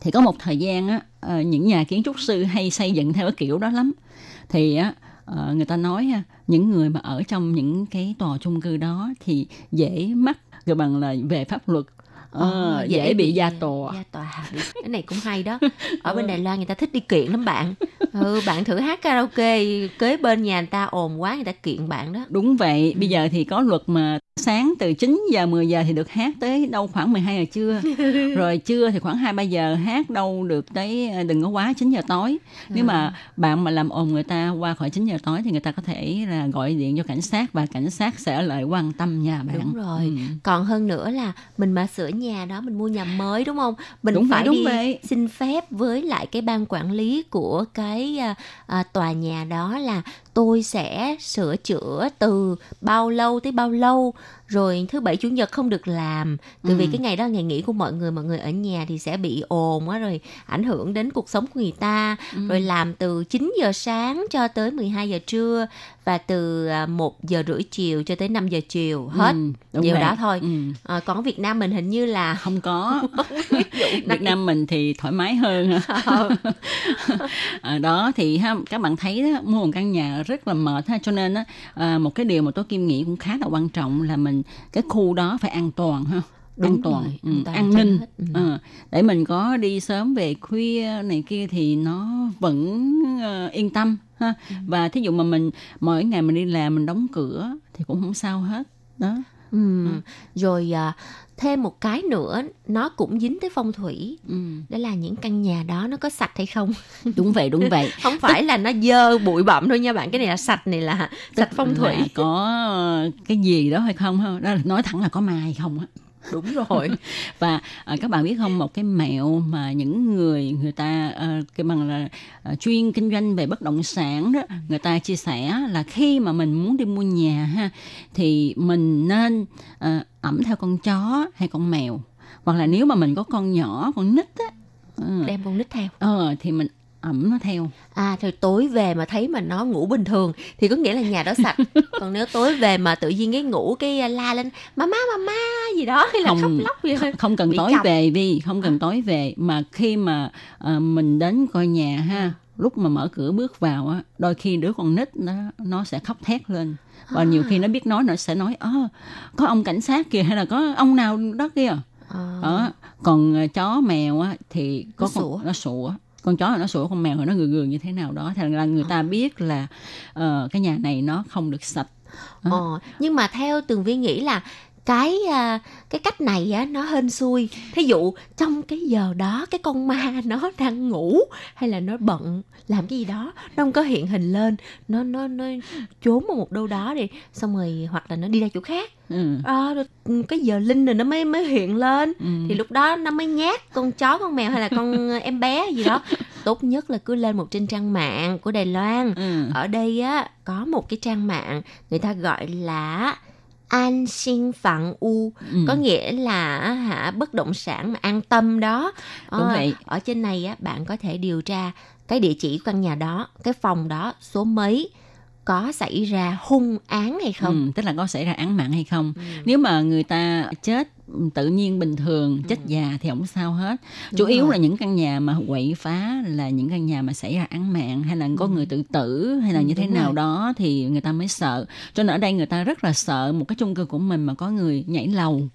Thì có một thời gian á ờ, những nhà kiến trúc sư hay xây dựng theo cái kiểu đó lắm. Thì á ờ, người ta nói những người mà ở trong những cái tòa chung cư đó thì dễ mắc gọi bằng là về pháp luật Ờ, Ờ, dễ, bị gia tòa. gia tòa. Bị- cái này cũng hay đó. Ở bên Đài Loan người ta thích đi kiện lắm bạn. Ừ, bạn thử hát karaoke kế bên nhà người ta ồn quá người ta kiện bạn đó. Đúng vậy. Bây giờ thì có luật mà sáng từ 9 giờ 10 giờ thì được hát tới đâu khoảng 12 giờ trưa. Rồi trưa thì khoảng 2 3 giờ hát đâu được tới ờ, đừng có quá 9 giờ tối. Nếu mà bạn mà làm ồn người ta qua khỏi 9 giờ tối thì người ta có thể là gọi điện cho cảnh sát và cảnh sát sẽ lại quan tâm nhà bạn. Đúng rồi. Ừ. còn hơn nữa là mình mà sửa nhà đó mình mua nhà mới đúng không mình Đúng vậy, phải đúng đi vậy. xin phép với lại cái ban quản lý của cái à, à, tòa nhà đó là tôi sẽ sửa chữa từ bao lâu tới bao lâu. Rồi thứ bảy chủ nhật không được làm. Từ vì Ừ. cái ngày đó là ngày nghỉ của mọi người mọi người ở nhà thì sẽ bị ồn á rồi ảnh hưởng đến cuộc sống của người ta. Ừ. rồi làm từ 9 giờ sáng cho tới 12 giờ trưa và từ à, 1 giờ rưỡi chiều cho tới 5 giờ chiều hết. Ừ, đúng nhiều vậy. đó thôi. Ừ. à, còn Việt Nam mình hình như là không có. Việt Nam mình thì thoải mái hơn. À, đó thì ha, các bạn thấy đó, mua một căn nhà rất là mệt ha cho nên á, à, một cái điều mà tôi kim nghĩ cũng khá là quan trọng là mình cái khu đó phải an toàn ha Đúng an toàn, rồi, ừ, an toàn an trên ninh ừ. Ờ, để mình có đi sớm về khuya này kia thì nó vẫn ờ, yên tâm ha Ừ. và thí dụ mà mình mỗi ngày mình đi làm mình đóng cửa thì cũng không sao hết đó ừ. rồi à, thêm một cái nữa nó cũng dính tới phong thủy. Ừ. đó là những căn nhà đó nó có sạch hay không? Đúng vậy đúng vậy. Không phải là nó dơ bụi bặm thôi nha bạn cái này là sạch này là sạch phong thủy. có cái gì đó hay không đó là nói thẳng là có ma hay không á đúng rồi. Và à, các bạn biết không một cái mẹo mà những người người ta à, cái bằng là à, chuyên kinh doanh về bất động sản đó người ta chia sẻ là khi mà mình muốn đi mua nhà ha thì mình nên à, ẩm theo con chó hay con mèo. Hoặc là nếu mà mình có con nhỏ con nít á ờ, đem con nít theo. Ờ, thì mình ẩm nó theo. À rồi tối về mà thấy mà nó ngủ bình thường thì có nghĩa là nhà đó sạch. Còn nếu tối về mà tự nhiên cái ngủ cái à, la lên mama mama gì đó hay là Không, khóc lóc gì thôi không cần Bị tối chọc. về vì không cần tối về. Mà khi mà à, mình đến coi nhà ha lúc mà mở cửa bước vào á đôi khi đứa con nít nó nó sẽ khóc thét lên. Và nhiều khi nó biết nói nó sẽ nói ơ có ông cảnh sát kìa hay là có ông nào đó kia À. đó. Còn à, chó mèo á thì có Nó con, sủa. nó sủa con chó là nó sủa con mèo là nó gừ gừ như thế nào đó. Thì là người ta biết là ờ, cái nhà này nó không được sạch. Ờ, nhưng mà theo Tường Vi nghĩ là cái à, cái cách này á nó hên xui thí dụ trong cái giờ đó cái con ma nó đang ngủ hay là nó bận làm cái gì đó nó không có hiện hình lên nó nó nó trốn ở một đâu đó đi xong rồi hoặc là nó đi ra chỗ khác ừ. à, cái giờ linh rồi nó mới mới hiện lên Ừ. thì lúc đó nó mới nhát con chó con mèo hay là con em bé gì đó tốt nhất là cứ lên một trên trang mạng của Đài Loan Ừ. ở đây á có một cái trang mạng người ta gọi là an sinh phẳng u. Ừ. có nghĩa là hả bất động sản mà an tâm đó. Đúng Ờ, vậy. ở trên này á bạn có thể điều tra cái địa chỉ căn nhà đó cái phòng đó số mấy có xảy ra hung án hay không? Ừ, tức là có xảy ra án mạng hay không? Nếu mà người ta chết tự nhiên bình thường chết già thì không sao hết. Chủ yếu rồi. là những căn nhà mà quậy phá là những căn nhà mà xảy ra án mạng hay là có người tự tử hay là Ừ, như thế đúng nào rồi. đó thì người ta mới sợ. Cho nên ở đây người ta rất là sợ một cái chung cư của mình mà có người nhảy lầu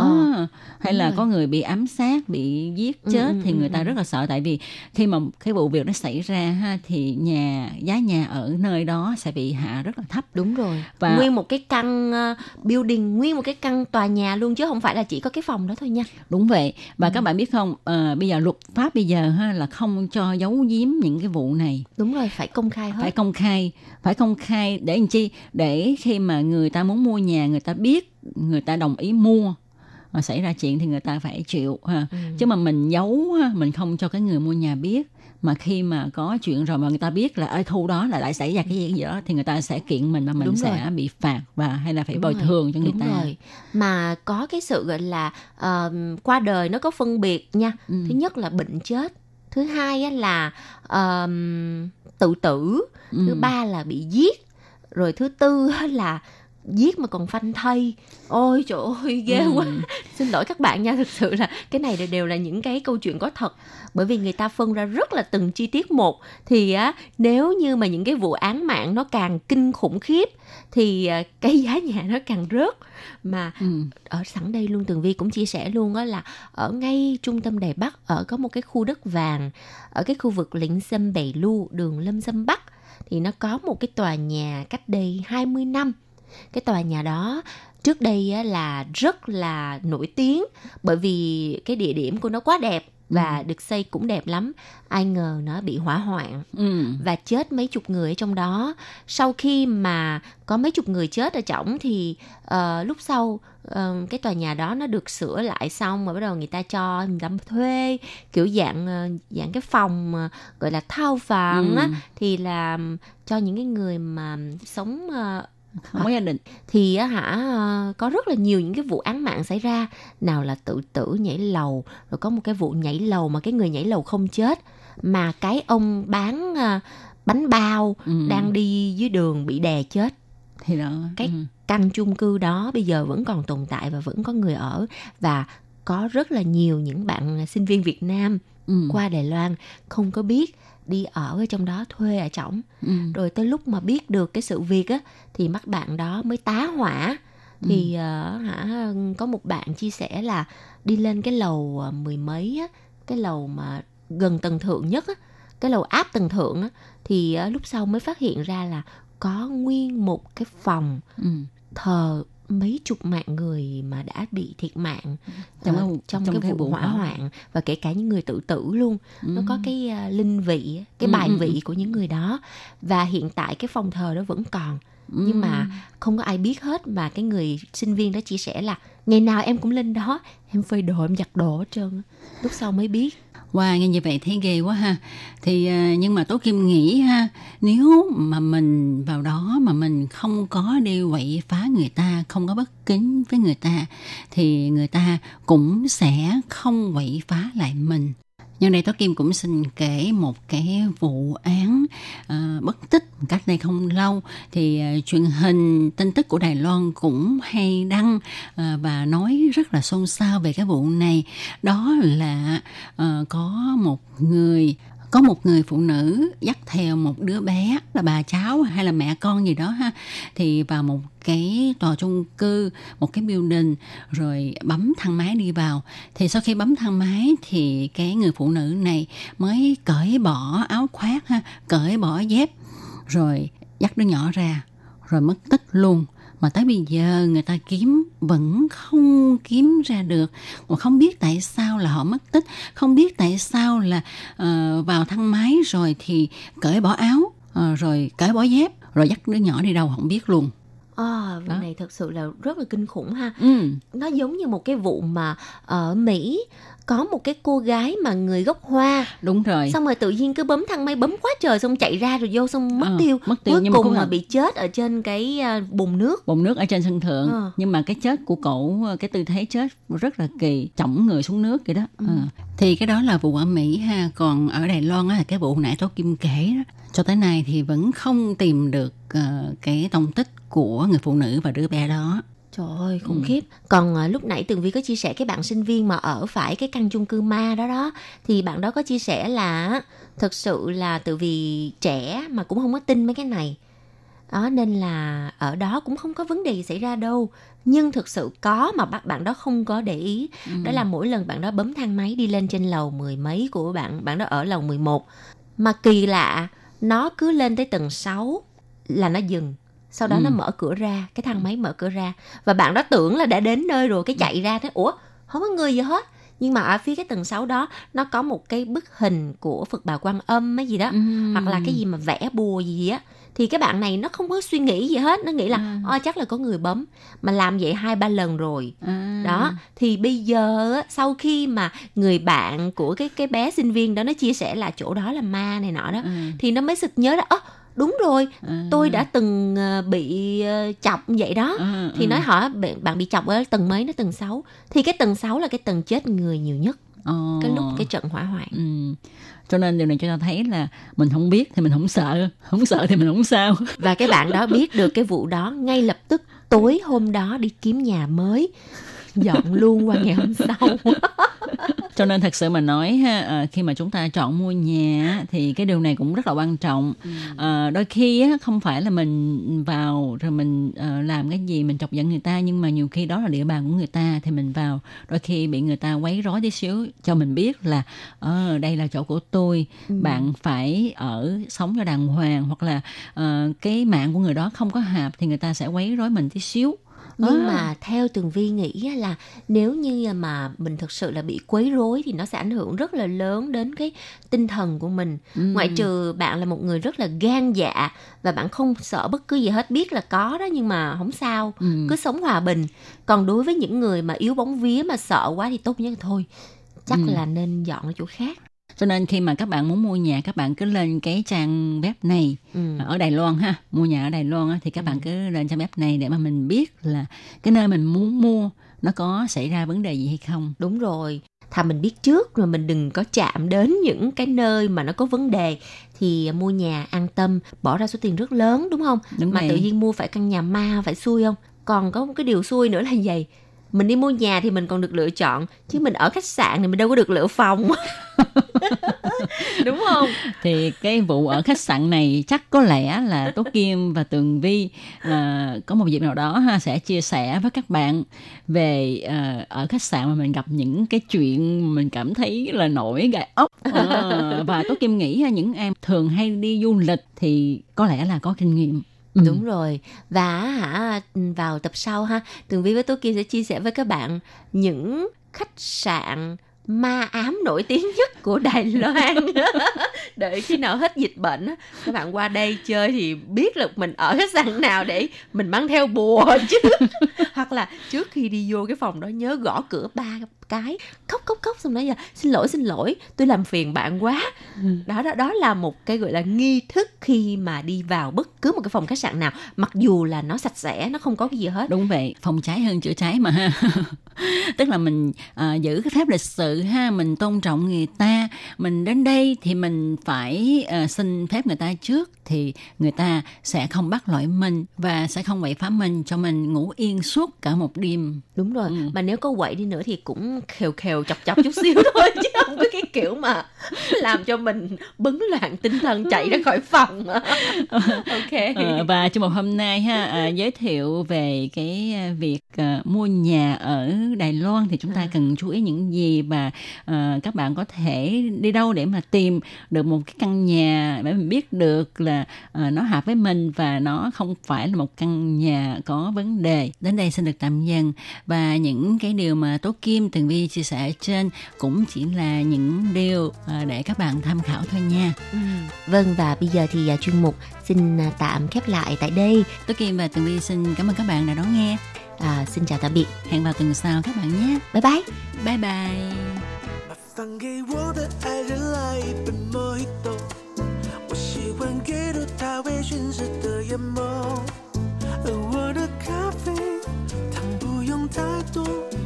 À, hay là rồi. có người bị ám sát bị giết Ừ, chết ừ, thì ừ, người ta ừ. rất là sợ. Tại vì khi mà cái vụ việc nó xảy ra ha thì nhà giá nhà ở nơi đó sẽ bị hạ rất là thấp. Đúng rồi. Và- nguyên một cái căn ờ, building nguyên một cái căn tòa nhà luôn chứ không phải là chỉ có cái phòng đó thôi nha. Đúng vậy. Và Ừ. các bạn biết không ờ, bây giờ luật pháp bây giờ ha là không cho giấu giếm những cái vụ này. Đúng rồi phải công khai hết. Phải công khai phải công khai để làm chi? Để khi mà người ta muốn mua nhà người ta biết người ta đồng ý mua xảy ra chuyện thì người ta phải chịu ha Ừ. chứ mà mình giấu mình không cho cái người mua nhà biết mà khi mà có chuyện rồi mà người ta biết là ở khu đó là lại xảy ra cái gì, gì đó thì người ta sẽ kiện mình và mình Đúng sẽ rồi. bị phạt và hay là phải Đúng bồi rồi, thường cho người đúng ta rồi. mà có cái sự gọi là ờ, qua đời nó có phân biệt nha Ừ. thứ nhất là bệnh chết thứ hai là ờm, tự tử thứ Ừ. ba là bị giết rồi thứ tư là giết mà còn phanh thây. Ôi trời ơi ghê Ừ. quá. Xin lỗi các bạn nha thực sự là cái này đều- là những cái câu chuyện có thật. Bởi vì người ta phân ra rất là từng chi tiết một. Thì á nếu như mà những cái vụ án mạng nó càng kinh khủng khiếp thì à, cái giá nhà nó càng rớt. Mà Ừ. ở sẵn đây luôn tường vi cũng chia sẻ luôn á là ở ngay trung tâm đài bắc ở có một cái khu đất vàng ở cái khu vực lĩnh sâm bầy lu đường lâm sâm bắc thì nó có một cái tòa nhà cách đây 20 năm cái tòa nhà đó trước đây á, là rất là nổi tiếng bởi vì cái địa điểm của nó quá đẹp và được xây cũng đẹp lắm ai ngờ nó bị hỏa hoạn Ừ. và chết mấy chục người ở trong đó sau khi mà có mấy chục người chết ở trỏng thì ờ, lúc sau ờ, cái tòa nhà đó nó được sửa lại xong mà bắt đầu người ta cho người ta thuê kiểu dạng ờ, dạng cái phòng ờ, gọi là thao phẳng á Ừ. thì là cho những cái người mà sống ờ, không có gia đình thì hả ờ, có rất là nhiều những cái vụ án mạng xảy ra nào là tự tử nhảy lầu rồi có một cái vụ nhảy lầu mà cái người nhảy lầu không chết mà cái ông bán ờ, bánh bao Ừ. đang đi dưới đường bị đè chết thì đó cái ừ. căn chung cư đó bây giờ vẫn còn tồn tại và vẫn có người ở và có rất là nhiều những bạn sinh viên Việt Nam Ừ. qua Đài Loan không có biết đi ở ở trong đó thuê ở trỏng Ừ. rồi tới lúc mà biết được cái sự việc á thì mắt bạn đó mới tá hỏa thì ờ, hả có một bạn chia sẻ là đi lên cái lầu ờ, mười mấy á cái lầu mà gần tầng thượng nhất á cái lầu áp tầng thượng á thì ờ, lúc sau mới phát hiện ra là có nguyên một cái phòng Ừ. thờ mấy chục mạng người mà đã bị thiệt mạng Trong ờ, trong, trong cái cái vụ hỏa hoạn và kể cả những người tự tử luôn. Nó có cái à, linh vị cái Ừ, bài ừ, vị của những người đó. Và hiện tại cái phòng thờ đó vẫn còn. Nhưng mà không có ai biết hết mà cái người sinh viên đó chia sẻ là ngày nào em cũng lên đó em phơi đồ em giặt đồ hết trơn lúc sau mới biết Wow, nghe như vậy thấy ghê quá ha. Thì à, nhưng mà Tố Kim nghĩ ha, nếu mà mình vào đó mà mình không có đi quậy phá người ta, không có bất kính với người ta thì người ta cũng sẽ không quậy phá lại mình. Nhân đây Tố Kim cũng xin kể một cái vụ án uh, bất tích cách đây không lâu. Thì uh, truyền hình tin tức của Đài Loan cũng hay đăng uh, và nói rất là xôn xao về cái vụ này. Đó là uh, có một người có một người phụ nữ dắt theo một đứa bé, là bà cháu hay là mẹ con gì đó ha, thì vào một cái tòa chung cư, một cái building, rồi bấm thang máy đi vào. Thì sau khi bấm thang máy thì cái người phụ nữ này mới cởi bỏ áo khoác ha, cởi bỏ dép, rồi dắt đứa nhỏ ra, rồi mất tích luôn mà tới bây giờ người ta kiếm vẫn không kiếm ra được mà không biết tại sao là họ mất tích không biết tại sao là uh, vào thang máy rồi thì cởi bỏ áo uh, rồi cởi bỏ dép rồi dắt đứa nhỏ đi đâu không biết luôn À, vụ này thật sự là rất là kinh khủng ha. ừ. Nó giống như một cái vụ mà ở Mỹ có một cái cô gái mà người gốc hoa. Đúng rồi. Xong rồi tự nhiên cứ bấm thang máy bấm quá trời xong chạy ra rồi vô xong mất Ờ, tiêu. mất tiêu, cuối nhưng mà cùng là- bị chết ở trên cái à, bùn nước. Bồn nước ở trên sân thượng. Ờ. nhưng mà cái chết của cậu cái tư thế chết rất là kỳ chỏng người xuống nước vậy đó. Ừ. Ờ. thì cái đó là vụ ở Mỹ ha. Còn ở Đài Loan á là cái vụ nãy Tố Kim kể đó cho tới nay thì vẫn không tìm được ờ, cái tông tích của người phụ nữ và đứa bé đó Trời ơi, khủng Ừ. khiếp. Còn à, lúc nãy Tường Vi có chia sẻ cái bạn sinh viên mà ở phải cái căn chung cư ma đó đó. Thì bạn đó có chia sẻ là thực sự là từ vì trẻ mà cũng không có tin mấy cái này. Đó, nên là ở đó cũng không có vấn đề gì xảy ra đâu. Nhưng thực sự có mà bác bạn đó không có để ý. Đó là mỗi lần bạn đó bấm thang máy đi lên trên lầu mười mấy của bạn, bạn đó ở lầu 11. Mà kỳ lạ, nó cứ lên tới tầng 6 là nó dừng. Sau đó Ừ. nó mở cửa ra, cái thang máy mở cửa ra. Và bạn đó tưởng là đã đến nơi rồi, cái chạy ra thế, ủa, không có người gì hết. Nhưng mà ở phía cái tầng 6 đó, nó có một cái bức hình của Phật bà Quan Âm hay gì đó. Hoặc là cái gì mà vẽ bùa gì, gì á. Thì cái bạn này nó không có suy nghĩ gì hết. Nó nghĩ là, À. "Ơ, chắc là có người bấm. Mà làm vậy hai ba lần rồi. à. đó thì bây giờ á, sau khi mà người bạn của cái cái bé sinh viên đó nó chia sẻ là chỗ đó là ma này nọ đó À. thì nó mới sực nhớ đó ơ đúng rồi À. tôi đã từng ờ, bị ờ, chọc vậy đó À, thì à. nói hỏi bạn, bị chọc ở tầng mấy nó tầng 6 thì cái tầng 6 là cái tầng chết người nhiều nhất Ờ. cái lúc cái trận hỏa hoạn Ừ. cho nên điều này cho ta thấy là mình không biết thì mình không sợ không sợ thì mình không sao và cái bạn đó biết được cái vụ đó ngay lập tức tối hôm đó đi kiếm nhà mới dọn luôn qua ngày hôm sau. Cho nên thật sự mà nói ha ờ, khi mà chúng ta chọn mua nhà thì cái điều này cũng rất là quan trọng. Ờ, đôi khi không phải là mình vào rồi mình ờ, làm cái gì mình chọc giận người ta nhưng mà nhiều khi đó là địa bàn của người ta thì mình vào đôi khi bị người ta quấy rối tí xíu cho mình biết là ờ đây là chỗ của tôi bạn phải ở sống cho đàng hoàng hoặc là cái mạng của người đó không có hợp thì người ta sẽ quấy rối mình tí xíu nhưng À. mà theo tường vi nghĩ là nếu như mà mình thực sự là bị quấy rối thì nó sẽ ảnh hưởng rất là lớn đến cái tinh thần của mình ngoại trừ bạn là một người rất là gan dạ và bạn không sợ bất cứ gì hết biết là có đó nhưng mà không sao Ừ. cứ sống hòa bình còn đối với những người mà yếu bóng vía mà sợ quá thì tốt nhất thôi chắc Ừ. là nên dọn ở chỗ khác cho nên khi mà các bạn muốn mua nhà các bạn cứ lên cái trang web này ừ. ở Đài Loan ha mua nhà ở Đài Loan á, thì các bạn cứ lên trang web này để mà mình biết là cái nơi mình muốn mua nó có xảy ra vấn đề gì hay không Đúng rồi. Thà mình biết trước rồi mình đừng có chạm đến những cái nơi mà nó có vấn đề thì mua nhà an tâm, bỏ ra số tiền rất lớn đúng không? Đúng mà vậy. tự nhiên mua phải căn nhà ma phải xui không? Còn có một cái điều xui nữa là gì? Mình đi mua nhà thì mình còn được lựa chọn chứ mình ở khách sạn thì mình đâu có được lựa phòng. đúng không? thì cái vụ ở khách sạn này chắc có lẽ là Tố Kim và Tường Vi à, có một dịp nào đó ha sẽ chia sẻ với các bạn về à, ở khách sạn mà mình gặp những cái chuyện mình cảm thấy là nổi gai ốc à, và Tố Kim nghĩ ha, những em thường hay đi du lịch thì có lẽ là có kinh nghiệm Ừ. Đúng rồi. Và hả vào tập sau ha, Tường Vi với Tố Kim sẽ chia sẻ với các bạn những khách sạn ma ám nổi tiếng nhất của Đài Loan. Đợi khi nào hết dịch bệnh các bạn qua đây chơi thì biết là mình ở khách sạn nào để mình mang theo bùa chứ. Hoặc là trước khi đi vô cái phòng đó nhớ gõ cửa ba cái, khóc khóc khóc xong nói là xin lỗi xin lỗi, tôi làm phiền bạn quá. Đó đó đó là một cái gọi là nghi thức khi mà đi vào bất cứ một cái phòng khách sạn nào, mặc dù là nó sạch sẽ, nó không có cái gì hết. đúng vậy phòng cháy hơn chữa cháy mà ha tức là mình à, giữ cái phép lịch sự ha mình tôn trọng người ta mình đến đây thì mình phải à, xin phép người ta trước thì người ta sẽ không bắt lỗi mình và sẽ không quậy phá mình cho mình ngủ yên suốt cả một đêm Đúng rồi, Ừ. mà nếu có quậy đi nữa thì cũng khều khều chọc chọc chút xíu thôi chứ không có cái kiểu mà làm cho mình bấn loạn tinh thần chạy ra khỏi phòng ok. Ờ, và trong một hôm nay ha à, giới thiệu về cái à, việc à, mua nhà ở Đài Loan thì chúng ta à. cần chú ý những gì và à, các bạn có thể đi đâu để mà tìm được một cái căn nhà để mình biết được là à, nó hợp với mình và nó không phải là một căn nhà có vấn đề. Đến đây xin được tạm dừng. Và những cái điều mà Tố Kim Tường Vi chia sẻ trên cũng chỉ là những điều à, để các bạn tham khảo thôi nha. Ừ. Vâng và bây giờ thì uh, chuyên mục xin uh, tạm khép lại tại đây. Tố Kim và Tường Vi xin cảm ơn các bạn đã đón nghe. À, xin chào tạm biệt. Hẹn vào tuần sau các bạn nhé. Bye bye. Bye bye. 放给我的爱人来一杯莫吉托，我喜欢给入他微醺时的眼眸，而我的咖啡糖不用太多，这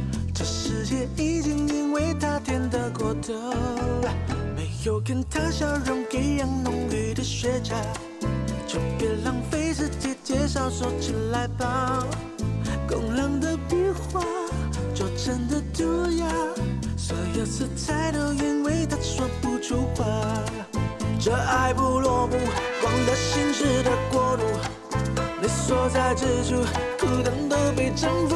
世界已经因为它甜得过头，没有跟他笑容一样浓郁的雪茄，就别浪费时间介绍，说起来吧，工人的笔画做成的涂鸦。所有色彩都因为他说不出话，这爱不落幕，光的心事的国度，你所在之处，孤单都被征服。